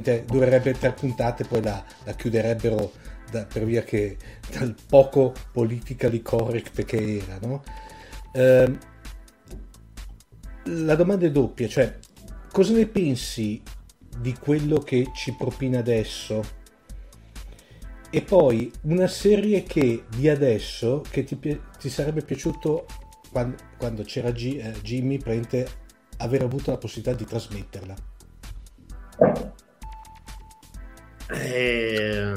te, durerebbe tre puntate, poi la, la chiuderebbero da, per via che dal poco politically correct che era, no? Eh, la domanda è doppia, cioè cosa ne pensi di quello che ci propina adesso? E poi una serie che di adesso che ti, ti sarebbe piaciuto quando, quando c'era G, eh, Jimmy prende aver avuto la possibilità di trasmetterla. Eh,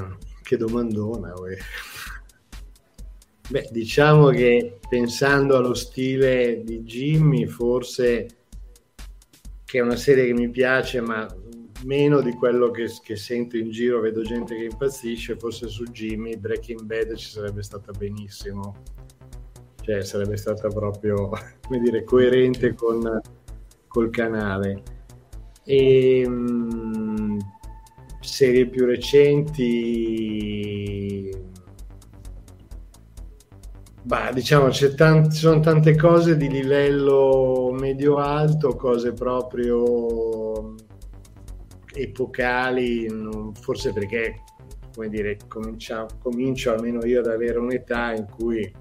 che domandona, uè. Beh, diciamo che pensando allo stile di Jimmy, forse che è una serie che mi piace, ma meno di quello che, che, sento in giro, vedo gente che impazzisce, forse su Jimmy Breaking Bad ci sarebbe stata benissimo, cioè sarebbe stata proprio, <laughs> come dire, coerente con col canale. E mh, mm, serie più recenti Bah, diciamo, ci sono tante cose di livello medio-alto, cose proprio epocali, forse perché, come dire, comincio almeno io ad avere un'età in cui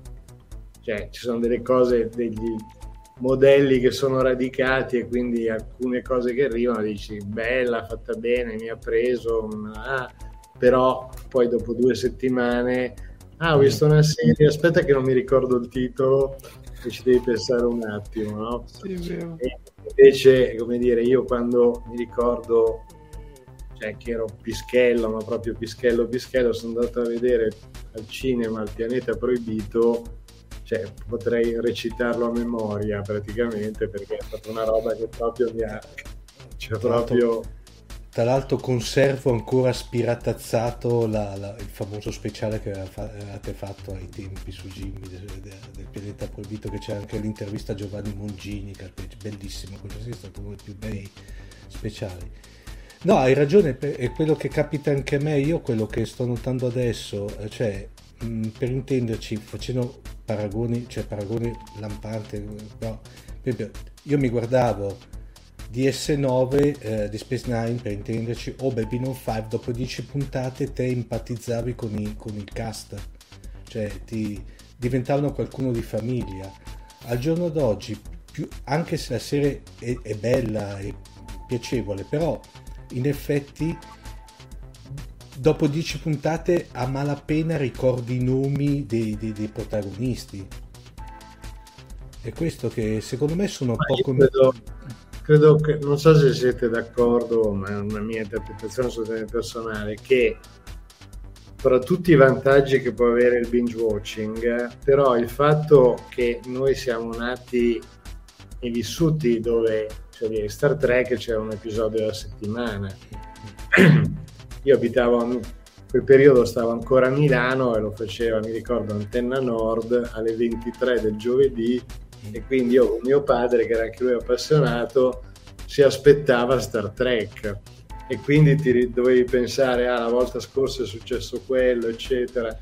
cioè, ci sono delle cose, degli modelli che sono radicati e quindi alcune cose che arrivano dici bella, fatta bene, mi ha preso, ah, però poi dopo due settimane ah, ho visto una serie, aspetta che non mi ricordo il titolo e ci devi pensare un attimo, no? Sì, invece, come dire, io quando mi ricordo cioè che ero pischello, ma proprio pischello pischello, sono andato a vedere al cinema Il pianeta proibito, cioè potrei recitarlo a memoria praticamente perché è stata una roba che proprio mi ha... Cioè proprio... Tra l'altro conservo ancora spiratazzato la, la, il famoso speciale che avevate fatto ai tempi su Jimmy del, del, pianeta proibito che c'è anche l'intervista a Giovanni Mongini che è bellissimo, quello è stato uno dei più bei speciali. No, hai ragione, è quello che capita anche a me, io quello che sto notando adesso, eh, cioè, mh, per intenderci, facendo paragoni, cioè paragoni lampanti, no, io mi guardavo DS9 eh, di Space Nine, per intenderci, o Babylon 5, dopo 10 puntate te empatizzavi con, i, con il cast, cioè ti diventavano qualcuno di famiglia. Al giorno d'oggi, più, anche se la serie è, è bella e piacevole, però in effetti dopo dieci puntate a malapena ricordi i nomi dei, dei, dei protagonisti. È questo che secondo me sono ma poco... Credo, credo, che, non so se siete d'accordo, ma è una mia interpretazione assolutamente personale, che tra tutti i vantaggi che può avere il binge watching, però il fatto che noi siamo nati e vissuti dove cioè Star Trek c'era un episodio alla settimana. <clears throat> Io abitavo, in quel periodo stavo ancora a Milano e lo faceva, mi ricordo, Antenna Nord alle 23 del giovedì e quindi io con mio padre, che era anche lui appassionato, si aspettava Star Trek e quindi ti dovevi pensare, ah, la volta scorsa è successo quello, eccetera.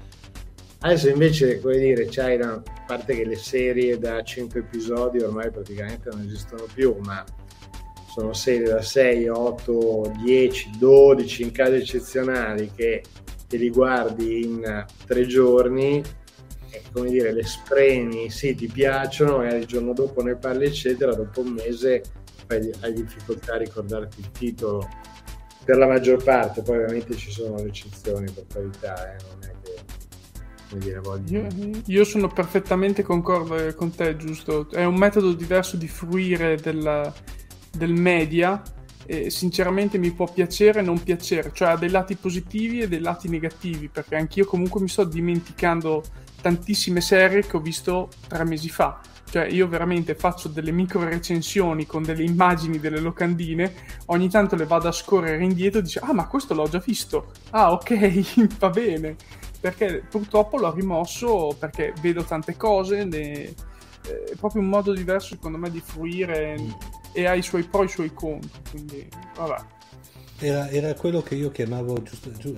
Adesso invece, come dire, c'hai una parte che le serie da 5 episodi ormai praticamente non esistono più, ma sono serie da 6, 8, 10, 12 in casi eccezionali che te li guardi in tre giorni e come dire le spremi, sì ti piacciono, magari il giorno dopo ne parli eccetera, dopo un mese hai difficoltà a ricordarti il titolo. per la maggior parte, poi ovviamente ci sono le eccezioni per carità, eh, non è che dire, io, io, sono perfettamente concordo con te, giusto? È un metodo diverso di fruire del, del media e sinceramente mi può piacere o non piacere, cioè ha dei lati positivi e dei lati negativi, perché anch'io comunque mi sto dimenticando tantissime serie che ho visto tre mesi fa. Cioè, io veramente faccio delle micro recensioni con delle immagini delle locandine, ogni tanto le vado a scorrere indietro e dico, ah, ma questo l'ho già visto. Ah, ok, <laughs> va bene. Perché purtroppo l'ho rimosso perché vedo tante cose, le... è proprio un modo diverso, secondo me, di fruire e ha i suoi pro e i suoi contro. Quindi, vabbè. Era, era quello che io chiamavo giusto, giu,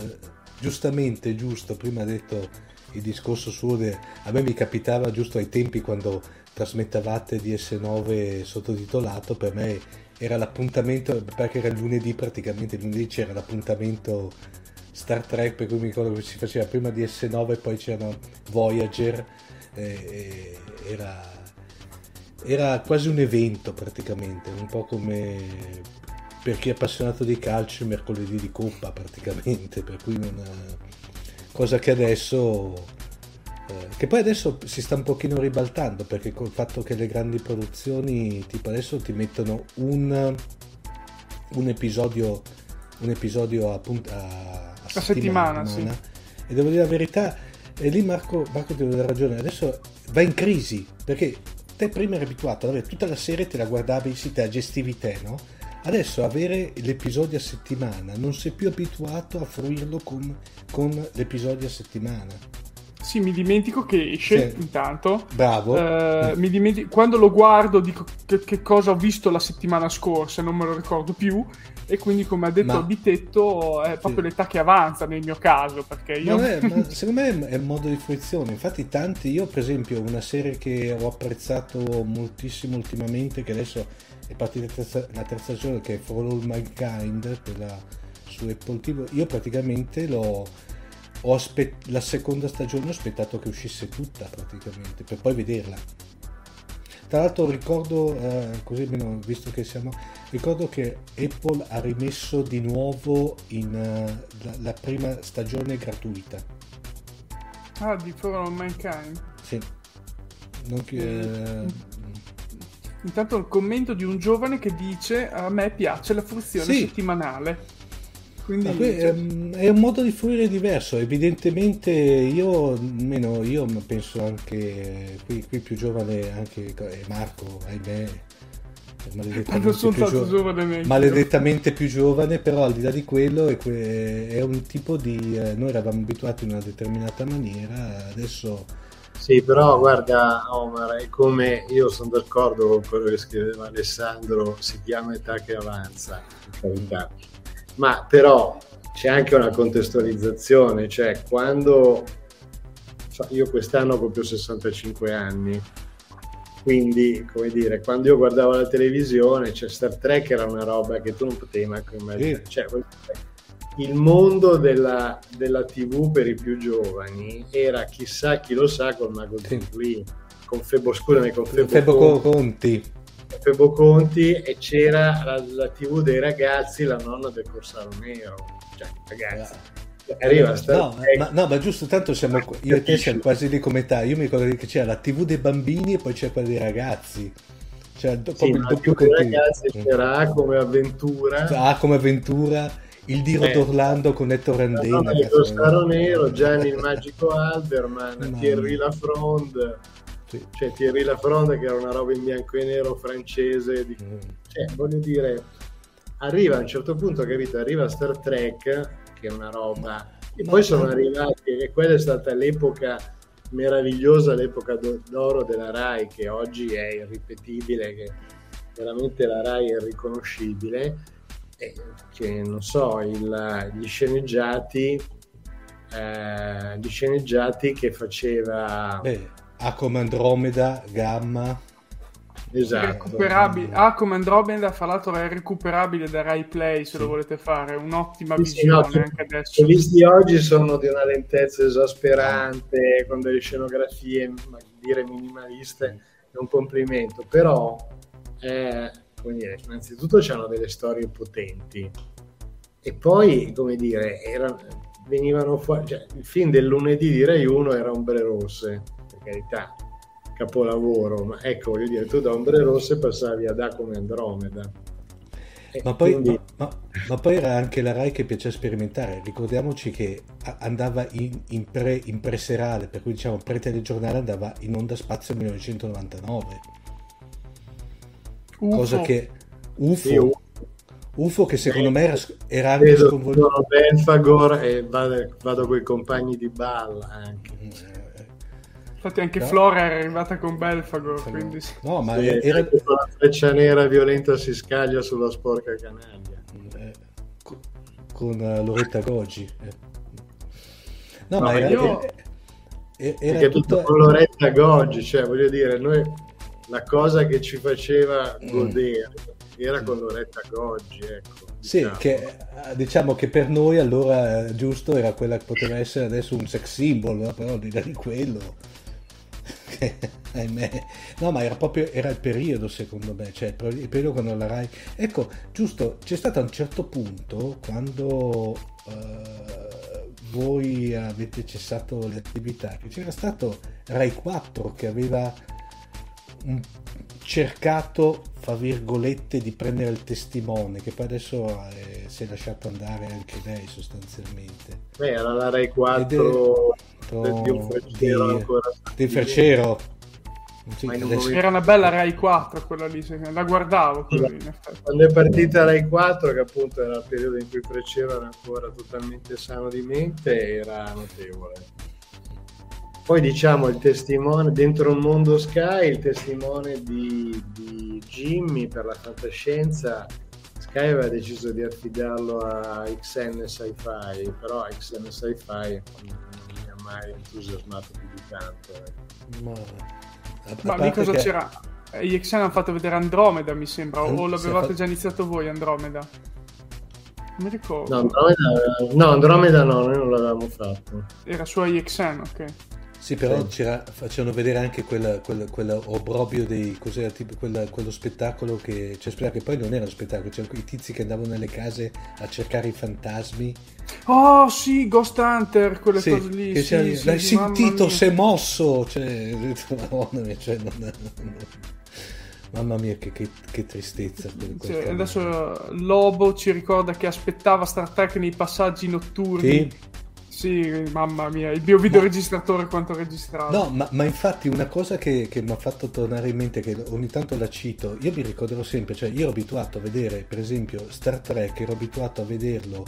giustamente giusto, prima ha detto il discorso suo, de, a me mi capitava giusto ai tempi quando trasmettavate DS9 sottotitolato, per me era l'appuntamento, perché era lunedì praticamente, lunedì c'era l'appuntamento Star Trek, per cui mi ricordo che si faceva prima DS9 e poi c'era Voyager, eh, era, era quasi un evento praticamente, un po' come per chi è appassionato di calcio il mercoledì di coppa praticamente, per cui non... cosa che adesso eh, che poi adesso si sta un pochino ribaltando perché col fatto che le grandi produzioni tipo adesso ti mettono un, un episodio un episodio a, a, a settimana, settimana sì. e devo dire la verità e lì Marco, Marco ti dare ragione adesso va in crisi perché te prima eri abituato ad avere tutta la serie te la guardavi sì te la gestivi te no? adesso avere l'episodio a settimana non sei più abituato a fruirlo con, con l'episodio a settimana sì, mi dimentico che esce sì. intanto. Bravo. Eh, mi dimentico, quando lo guardo dico che, che, cosa ho visto la settimana scorsa, non me lo ricordo più. E quindi, come ha detto ma... Bitetto, è proprio sì. l'età che avanza nel mio caso. Perché io... È, secondo me è un modo di fruizione. Infatti, tanti, io per esempio, una serie che ho apprezzato moltissimo ultimamente, che adesso è partita la terza, stagione, che è For All Mankind, quella su Apple TV, io praticamente l'ho ho aspett- la seconda stagione ho aspettato che uscisse tutta praticamente per poi vederla. Tra l'altro ricordo, eh, così almeno visto che siamo, ricordo che Apple ha rimesso di nuovo in, uh, la, la, prima stagione gratuita. Ah, di For All Mankind? Sì. Che, eh... Intanto il commento di un giovane che dice a me piace la funzione sì. settimanale. Quindi, que- cioè... è un modo di fruire diverso. Evidentemente, io almeno io penso anche qui, qui più giovane, anche Marco, ahimè. Maledettamente, più, gio- giovane maledettamente più giovane, però al di là di quello è, que- è un tipo di. Eh, noi eravamo abituati in una determinata maniera, adesso. Sì, però guarda Omar, è come io sono d'accordo con quello che scriveva Alessandro, si chiama età che avanza, in carità ma però c'è anche una contestualizzazione, cioè quando io quest'anno ho proprio 65 anni, quindi come dire, quando io guardavo la televisione, cioè Star Trek era una roba che tu non potevi manco immaginare, cioè, il mondo della, della, TV per i più giovani era chissà chi lo sa col Mago sì. con Febo, scusami, con Febo, Febo Conti Febo Conti e c'era la, la, tv dei ragazzi, la nonna del Corsaro Nero. Cioè, ragazzi. Arriva no, ma, no, ma giusto, tanto siamo io e te siamo quasi lì come età. Io mi ricordo che c'era la TV dei bambini e poi c'era quella dei ragazzi. Cioè, sì, il doppio ragazzi c'era come avventura. A come avventura, il Diro eh, d'Orlando con Ettore Rendena. Il Corsaro Nero, Gianni il Magico Alberman, Thierry Lafronde sì. Cioè Thierry Lafronde che era una roba in bianco e nero francese. Di... Mm. Cioè, voglio dire, arriva a un certo punto, capito? Arriva Star Trek, che è una roba... E poi sono arrivati, e quella è stata l'epoca meravigliosa, l'epoca d'oro della RAI, che oggi è irripetibile, che veramente la RAI è riconoscibile, che non so, il, gli sceneggiati, eh, gli sceneggiati che faceva... Beh A come Andromeda, Gamma. Esatto. Recuperabile. A come Andromeda, fra l'altro, è recuperabile da Rai Play se sì. lo volete fare. Un'ottima sì, visione sì, no, anche adesso. I visti oggi sono di una lentezza esasperante, con delle scenografie, ma dire minimaliste, è un complimento. Però, eh, come dire, innanzitutto hanno delle storie potenti. e poi, come dire, era, venivano fuori, cioè, il film del lunedì di Rai 1 era Ombre Rosse, carità, capolavoro, ma ecco, voglio dire, tu da Ombre Rosse passavi ad A come Andromeda. Ma poi, quindi... ma, ma poi, era anche la Rai che piaceva sperimentare. Ricordiamoci che andava in, in, pre, in preserale, per cui diciamo pre-telegiornale andava in onda spazio 1999. Ufo. Cosa che UFO, sì, UFO che secondo eh, me era, era anche sconvolgente. Belfagor e vado, vado con i compagni di balla anche. Mm, Infatti anche no? Flora era arrivata con Belfagor, sì. quindi... No, ma sì, era... la freccia nera violenta si scaglia sulla sporca canaglia. Eh, con uh, Loretta Goggi. Eh. No, no, ma era... Io... Era, era tutto tutta... con Loretta Goggi, cioè voglio dire, noi la cosa che ci faceva godere mm. era con Loretta Goggi, ecco. Sì, diciamo. Che, eh, diciamo che per noi allora giusto era quella che poteva essere adesso un sex symbol, però di là di quello <laughs> ahimè. No, ma era proprio era il periodo secondo me, cioè il periodo quando la Rai... Ecco, giusto, c'è stato a un certo punto quando uh, voi avete cessato le attività, che c'era stato Rai 4 che aveva cercato, fra virgolette, di prendere il testimone, che poi adesso eh, si è lasciato andare anche lei sostanzialmente. Beh, era la Rai 4 del Fercero. Sì, adesso... Era una bella Rai 4 quella lì, la guardavo. Quando è partita Rai 4, che appunto era il periodo in cui Frecero era ancora totalmente sano di mente, era notevole. Poi diciamo il testimone, dentro un mondo Sky, il testimone di, di Jimmy per la fantascienza, Sky aveva deciso di affidarlo a XN Sci-Fi, però XN Sci-Fi mai entusiasmato più di tanto. Eh. Ma, Ma lì cosa che... c'era? Gli eh, Xen hanno fatto vedere Andromeda, mi sembra, o l'avevate fatto... già iniziato voi Andromeda? Non mi ricordo. No, Andromeda no, Andromeda no, noi non l'avevamo fatto. Era su IXN, ok. Sì, però facevano vedere anche quella, quella obrobio dei cos'era tipo quella, quello spettacolo che cioè che poi non era uno spettacolo, c'erano i tizi che andavano nelle case a cercare i fantasmi. Oh sì, Ghost Hunter, quelle sì, cose lì. Che sì, sì, l'hai sentito, si è mosso. Cioè, madonna mia, cioè, non, non, Mamma mia, che, che, che tristezza. Cioè, adesso Lobo ci ricorda che aspettava Star Trek nei passaggi notturni. Sì. Sì, mamma mia, il mio videoregistratore ma... quanto registrato. No, ma, ma, infatti una cosa che, che mi ha fatto tornare in mente, che ogni tanto la cito, io mi ricorderò sempre, cioè io ero abituato a vedere, per esempio, Star Trek, ero abituato a vederlo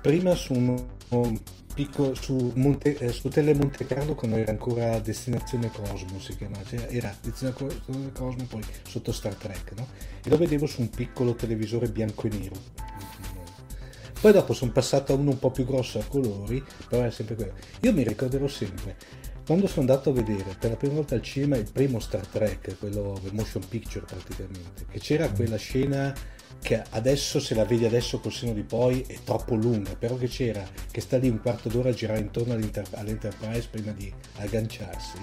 prima su un, un piccolo, su, Monte, eh, su Tele Monte Carlo quando era ancora Destinazione Cosmo si chiamava, cioè era Destinazione Cosmo poi sotto Star Trek, no? E lo vedevo su un piccolo televisore bianco e nero poi dopo sono passato a uno un po' più grosso a colori, però era sempre quello. Io mi ricorderò sempre, quando sono andato a vedere per la prima volta al cinema il primo Star Trek, quello motion picture praticamente, che c'era quella scena che adesso se la vedi adesso col seno di poi è troppo lunga, però che c'era, che sta lì un quarto d'ora a girare intorno all'Enterprise prima di agganciarsi,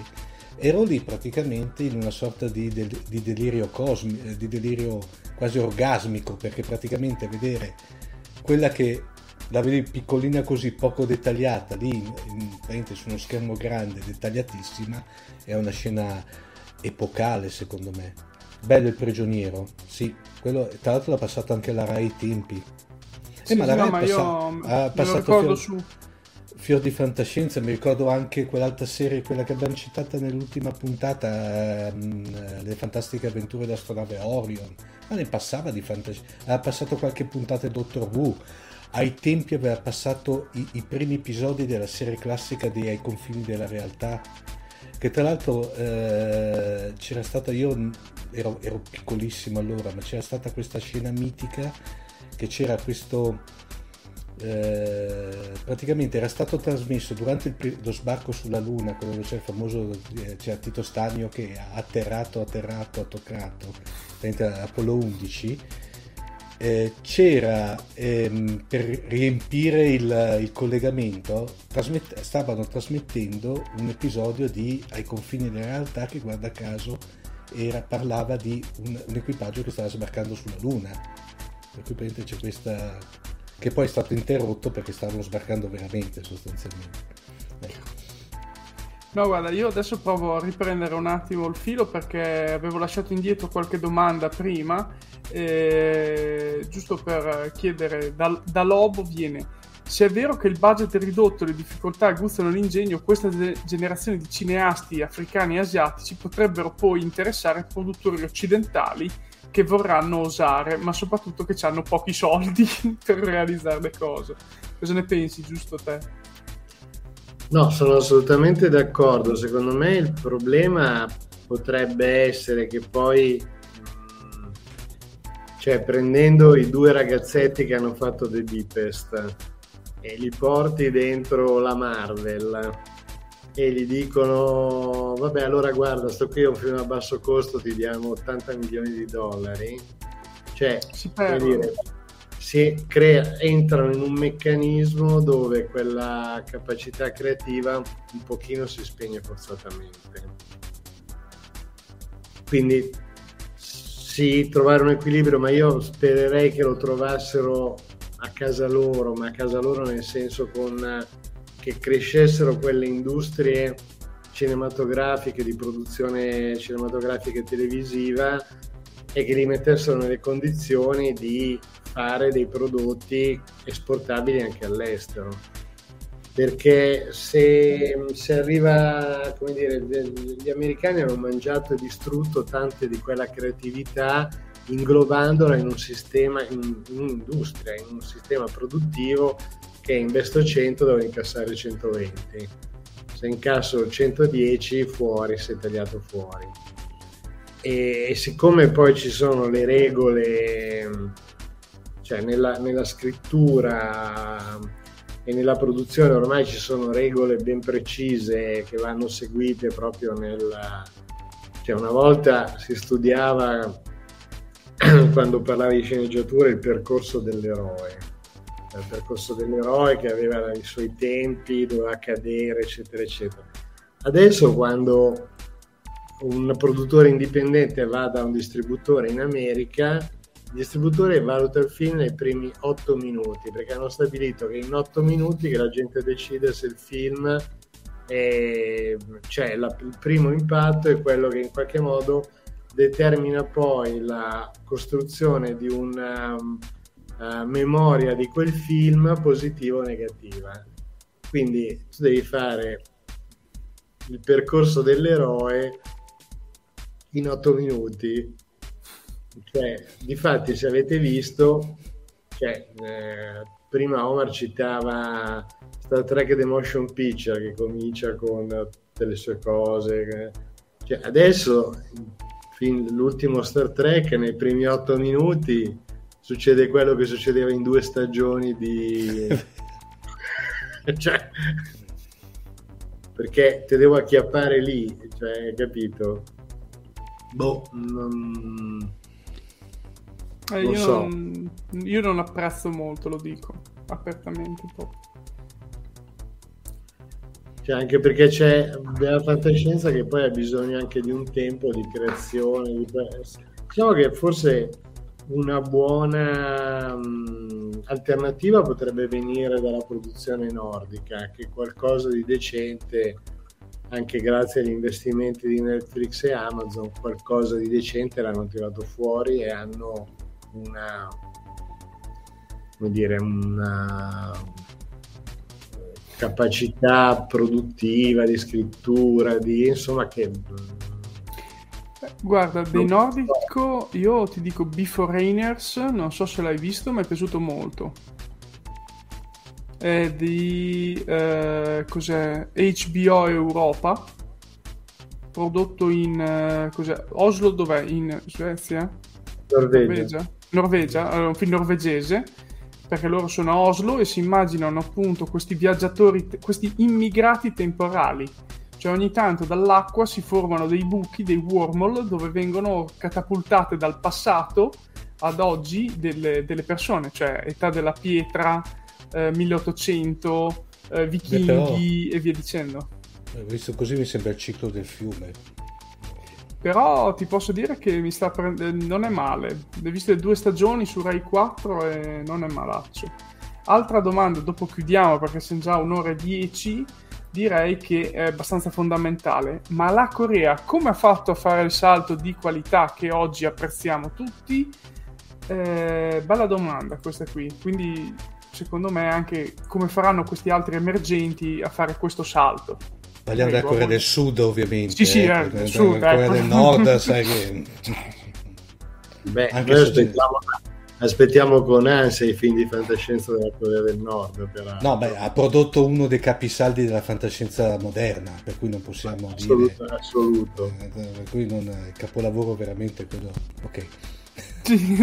ero lì praticamente in una sorta di, del, di delirio cosmico, di delirio quasi orgasmico, perché praticamente vedere quella che la vedi piccolina così, poco dettagliata, lì in, in, su uno schermo grande, dettagliatissima, è una scena epocale secondo me. Bello il prigioniero, sì, quello tra l'altro l'ha passato anche la Rai tempi. Eh, sì, ma la Rai no, passa, ha passato fior, su... fior di fantascienza, mi ricordo anche quell'altra serie, quella che abbiamo citato nell'ultima puntata, ehm, Le fantastiche avventure dell'astronave Orion ma ne passava di fantascienza. Aveva passato qualche puntata di Doctor Who. Ai tempi aveva passato i, i primi episodi della serie classica di Ai confini della realtà. Che tra l'altro eh, c'era stata, io ero, ero piccolissimo allora, ma c'era stata questa scena mitica che c'era questo eh, praticamente era stato trasmesso durante il, lo sbarco sulla Luna, quello dove c'è il famoso eh, c'era Tito Stagno che ha atterrato, atterrato, ha toccato, Apollo 11. Eh, c'era ehm, per riempire il, il collegamento trasmett- stavano trasmettendo un episodio di Ai confini della realtà che guarda caso era, parlava di un, un equipaggio che stava sbarcando sulla Luna per cui c'è questa che poi è stato interrotto perché stavano sbarcando veramente sostanzialmente. Ecco. No, guarda, io adesso provo a riprendere un attimo il filo perché avevo lasciato indietro qualche domanda prima, eh, giusto per chiedere, da, da Lobo viene, se è vero che il budget è ridotto le difficoltà guzzano l'ingegno, questa generazione di cineasti africani e asiatici potrebbero poi interessare produttori occidentali che vorranno osare, ma soprattutto che hanno pochi soldi <laughs> per realizzare le cose. Cosa ne pensi, giusto te? No, sono assolutamente d'accordo. Secondo me il problema potrebbe essere che poi, mm, cioè prendendo i due ragazzetti che hanno fatto The Deepest e li porti dentro la Marvel e gli dicono vabbè allora guarda sto qui è un film a basso costo ti diamo 80 milioni di dollari. Cioè si, dire, si crea, entrano in un meccanismo dove quella capacità creativa un pochino si spegne forzatamente. Quindi sì trovare un equilibrio ma io spererei che lo trovassero a casa loro ma a casa loro nel senso con che crescessero quelle industrie cinematografiche, di produzione cinematografica e televisiva e che li mettessero nelle condizioni di fare dei prodotti esportabili anche all'estero. Perché se, se arriva, come dire, gli americani hanno mangiato e distrutto tante di quella creatività inglobandola in un sistema, in, in un'industria, in un sistema produttivo che investo 100 devo incassare 120 se incasso 110 fuori sei tagliato fuori. E, siccome poi ci sono le regole cioè nella, nella scrittura e nella produzione ormai ci sono regole ben precise che vanno seguite proprio nel cioè una volta si studiava <clears throat> quando parlava di sceneggiatura il percorso dell'eroe il percorso dell'eroe che aveva i suoi tempi, doveva cadere, eccetera, eccetera. Adesso quando un produttore indipendente va da un distributore in America, il distributore valuta il film nei primi otto minuti, perché hanno stabilito che in otto minuti che la gente decide se il film è, cioè la, il primo impatto è quello che in qualche modo determina poi la costruzione di un um, uh, memoria di quel film positiva o negativa. Quindi tu devi fare il percorso dell'eroe in otto minuti. Cioè, difatti, se avete visto, cioè, eh, prima Omar citava Star Trek The Motion Picture che comincia con tutte le sue cose. Cioè, adesso, l'ultimo Star Trek, nei primi otto minuti, succede quello che succedeva in due stagioni di... <laughs> cioè, perché te devo acchiappare lì, cioè, capito? Boh, non... Eh, io, so. non, io non apprezzo molto, lo dico apertamente proprio. Cioè, anche perché c'è della fantascienza che poi ha bisogno anche di un tempo di creazione. Di... Diciamo che forse una buona um, alternativa potrebbe venire dalla produzione nordica, che qualcosa di decente, anche grazie agli investimenti di Netflix e Amazon, qualcosa di decente l'hanno tirato fuori e hanno una, come dire, una capacità produttiva di scrittura, di insomma che Guarda, dei nordico io ti dico Beforeigners, non so se l'hai visto, ma è piaciuto molto. È di eh, cos'è? HBO Europa, prodotto in eh, cos'è? Oslo dov'è? In Svezia? Norvegia. Norvegia? Norvegia, allora, un film norvegese perché loro sono a Oslo e si immaginano appunto questi viaggiatori, questi immigrati temporali cioè ogni tanto dall'acqua si formano dei buchi, dei wormhole, dove vengono catapultate dal passato ad oggi delle, delle persone, cioè età della pietra, eh, 1800, eh, vichinghi Beh, però, e via dicendo. Visto così mi sembra il ciclo del fiume. Però ti posso dire che mi sta prendendo. Non è male. Le due stagioni su Rai 4 e non è malaccio. altra domanda, dopo chiudiamo perché sono già un'ora e dieci, direi che è abbastanza fondamentale. Ma la Corea come ha fatto a fare il salto di qualità che oggi apprezziamo tutti? Eh, bella domanda questa qui. Quindi secondo me anche come faranno questi altri emergenti a fare questo salto. Parliamo della Corea del Sud ovviamente. Sì, sì, eh, del Sud, Corea ecco. del Nord, <laughs> sai che... Beh, anche noi aspettiamo, aspettiamo, con ansia i film di fantascienza della Corea del Nord. Però. No, beh, ha prodotto uno dei capisaldi della fantascienza moderna, per cui non possiamo assoluto, dire... Assoluto, eh, Per cui non, il capolavoro veramente quello... Ok.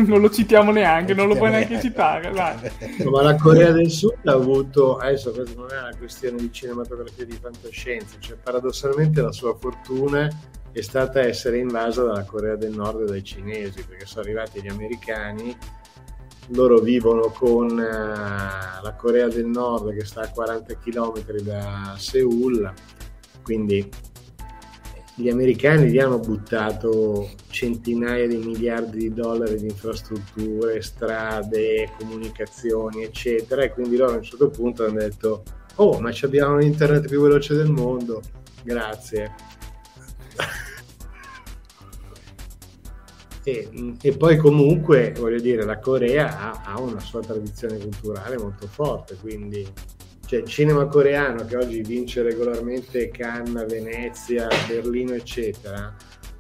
non lo citiamo neanche, non, non lo puoi neanche citare. No, ma la Corea del Sud ha avuto, adesso questa non è una questione di cinematografia di fantascienza, cioè paradossalmente la sua fortuna è stata essere invasa dalla Corea del Nord e dai cinesi, perché sono arrivati gli americani, loro vivono con uh, la Corea del Nord che sta a 40 km da Seoul, quindi gli americani gli hanno buttato centinaia di miliardi di dollari di infrastrutture, strade, comunicazioni, eccetera, e quindi loro a un certo punto hanno detto: Oh, ma abbiamo l'internet più veloce del mondo, grazie. <laughs> e, e, poi comunque, voglio dire, la Corea ha, ha una sua tradizione culturale molto forte, quindi cioè il cinema coreano che oggi vince regolarmente Cannes, Venezia, Berlino, eccetera,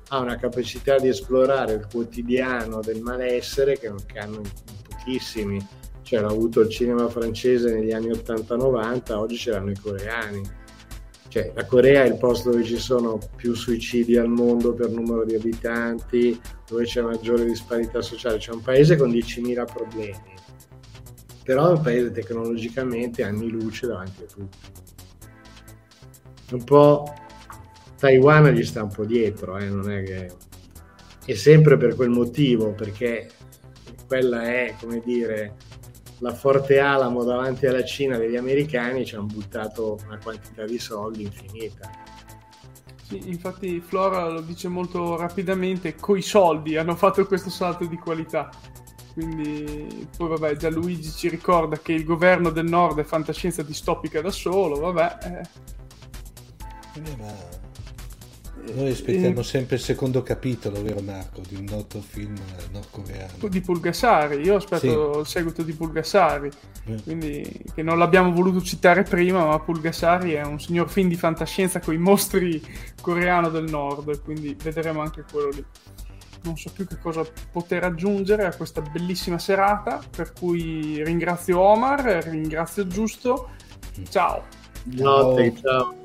ha una capacità di esplorare il quotidiano del malessere che non hanno pochissimi. Cioè, hanno avuto il cinema francese negli anni 80-90, oggi ce l'hanno i coreani. Cioè, la Corea è il posto dove ci sono più suicidi al mondo per numero di abitanti, dove c'è maggiore disparità sociale. C'è un paese con 10.000 problemi però è un paese tecnologicamente anni luce davanti a tutti. Un po' Taiwan gli sta un po' dietro, eh, non è che... è sempre per quel motivo, perché quella è, come dire, la forte alamo davanti alla Cina degli americani ci hanno buttato una quantità di soldi infinita. Sì, infatti Flora lo dice molto rapidamente, coi soldi hanno fatto questo salto di qualità. Quindi, poi vabbè, già Luigi ci ricorda che il governo del nord è fantascienza distopica da solo, vabbè. Eh. Noi aspettiamo eh, sempre il secondo capitolo, vero Marco, di un noto film nordcoreano. Di Pulgasari, io aspetto sì. il seguito di Pulgasari, eh. quindi che non l'abbiamo voluto citare prima, ma Pulgasari è un signor film di fantascienza con i mostri coreano del nord, quindi vedremo anche quello lì non so più che cosa poter aggiungere a questa bellissima serata, per cui ringrazio Omar, ringrazio Giusto, ciao. Notte, ciao.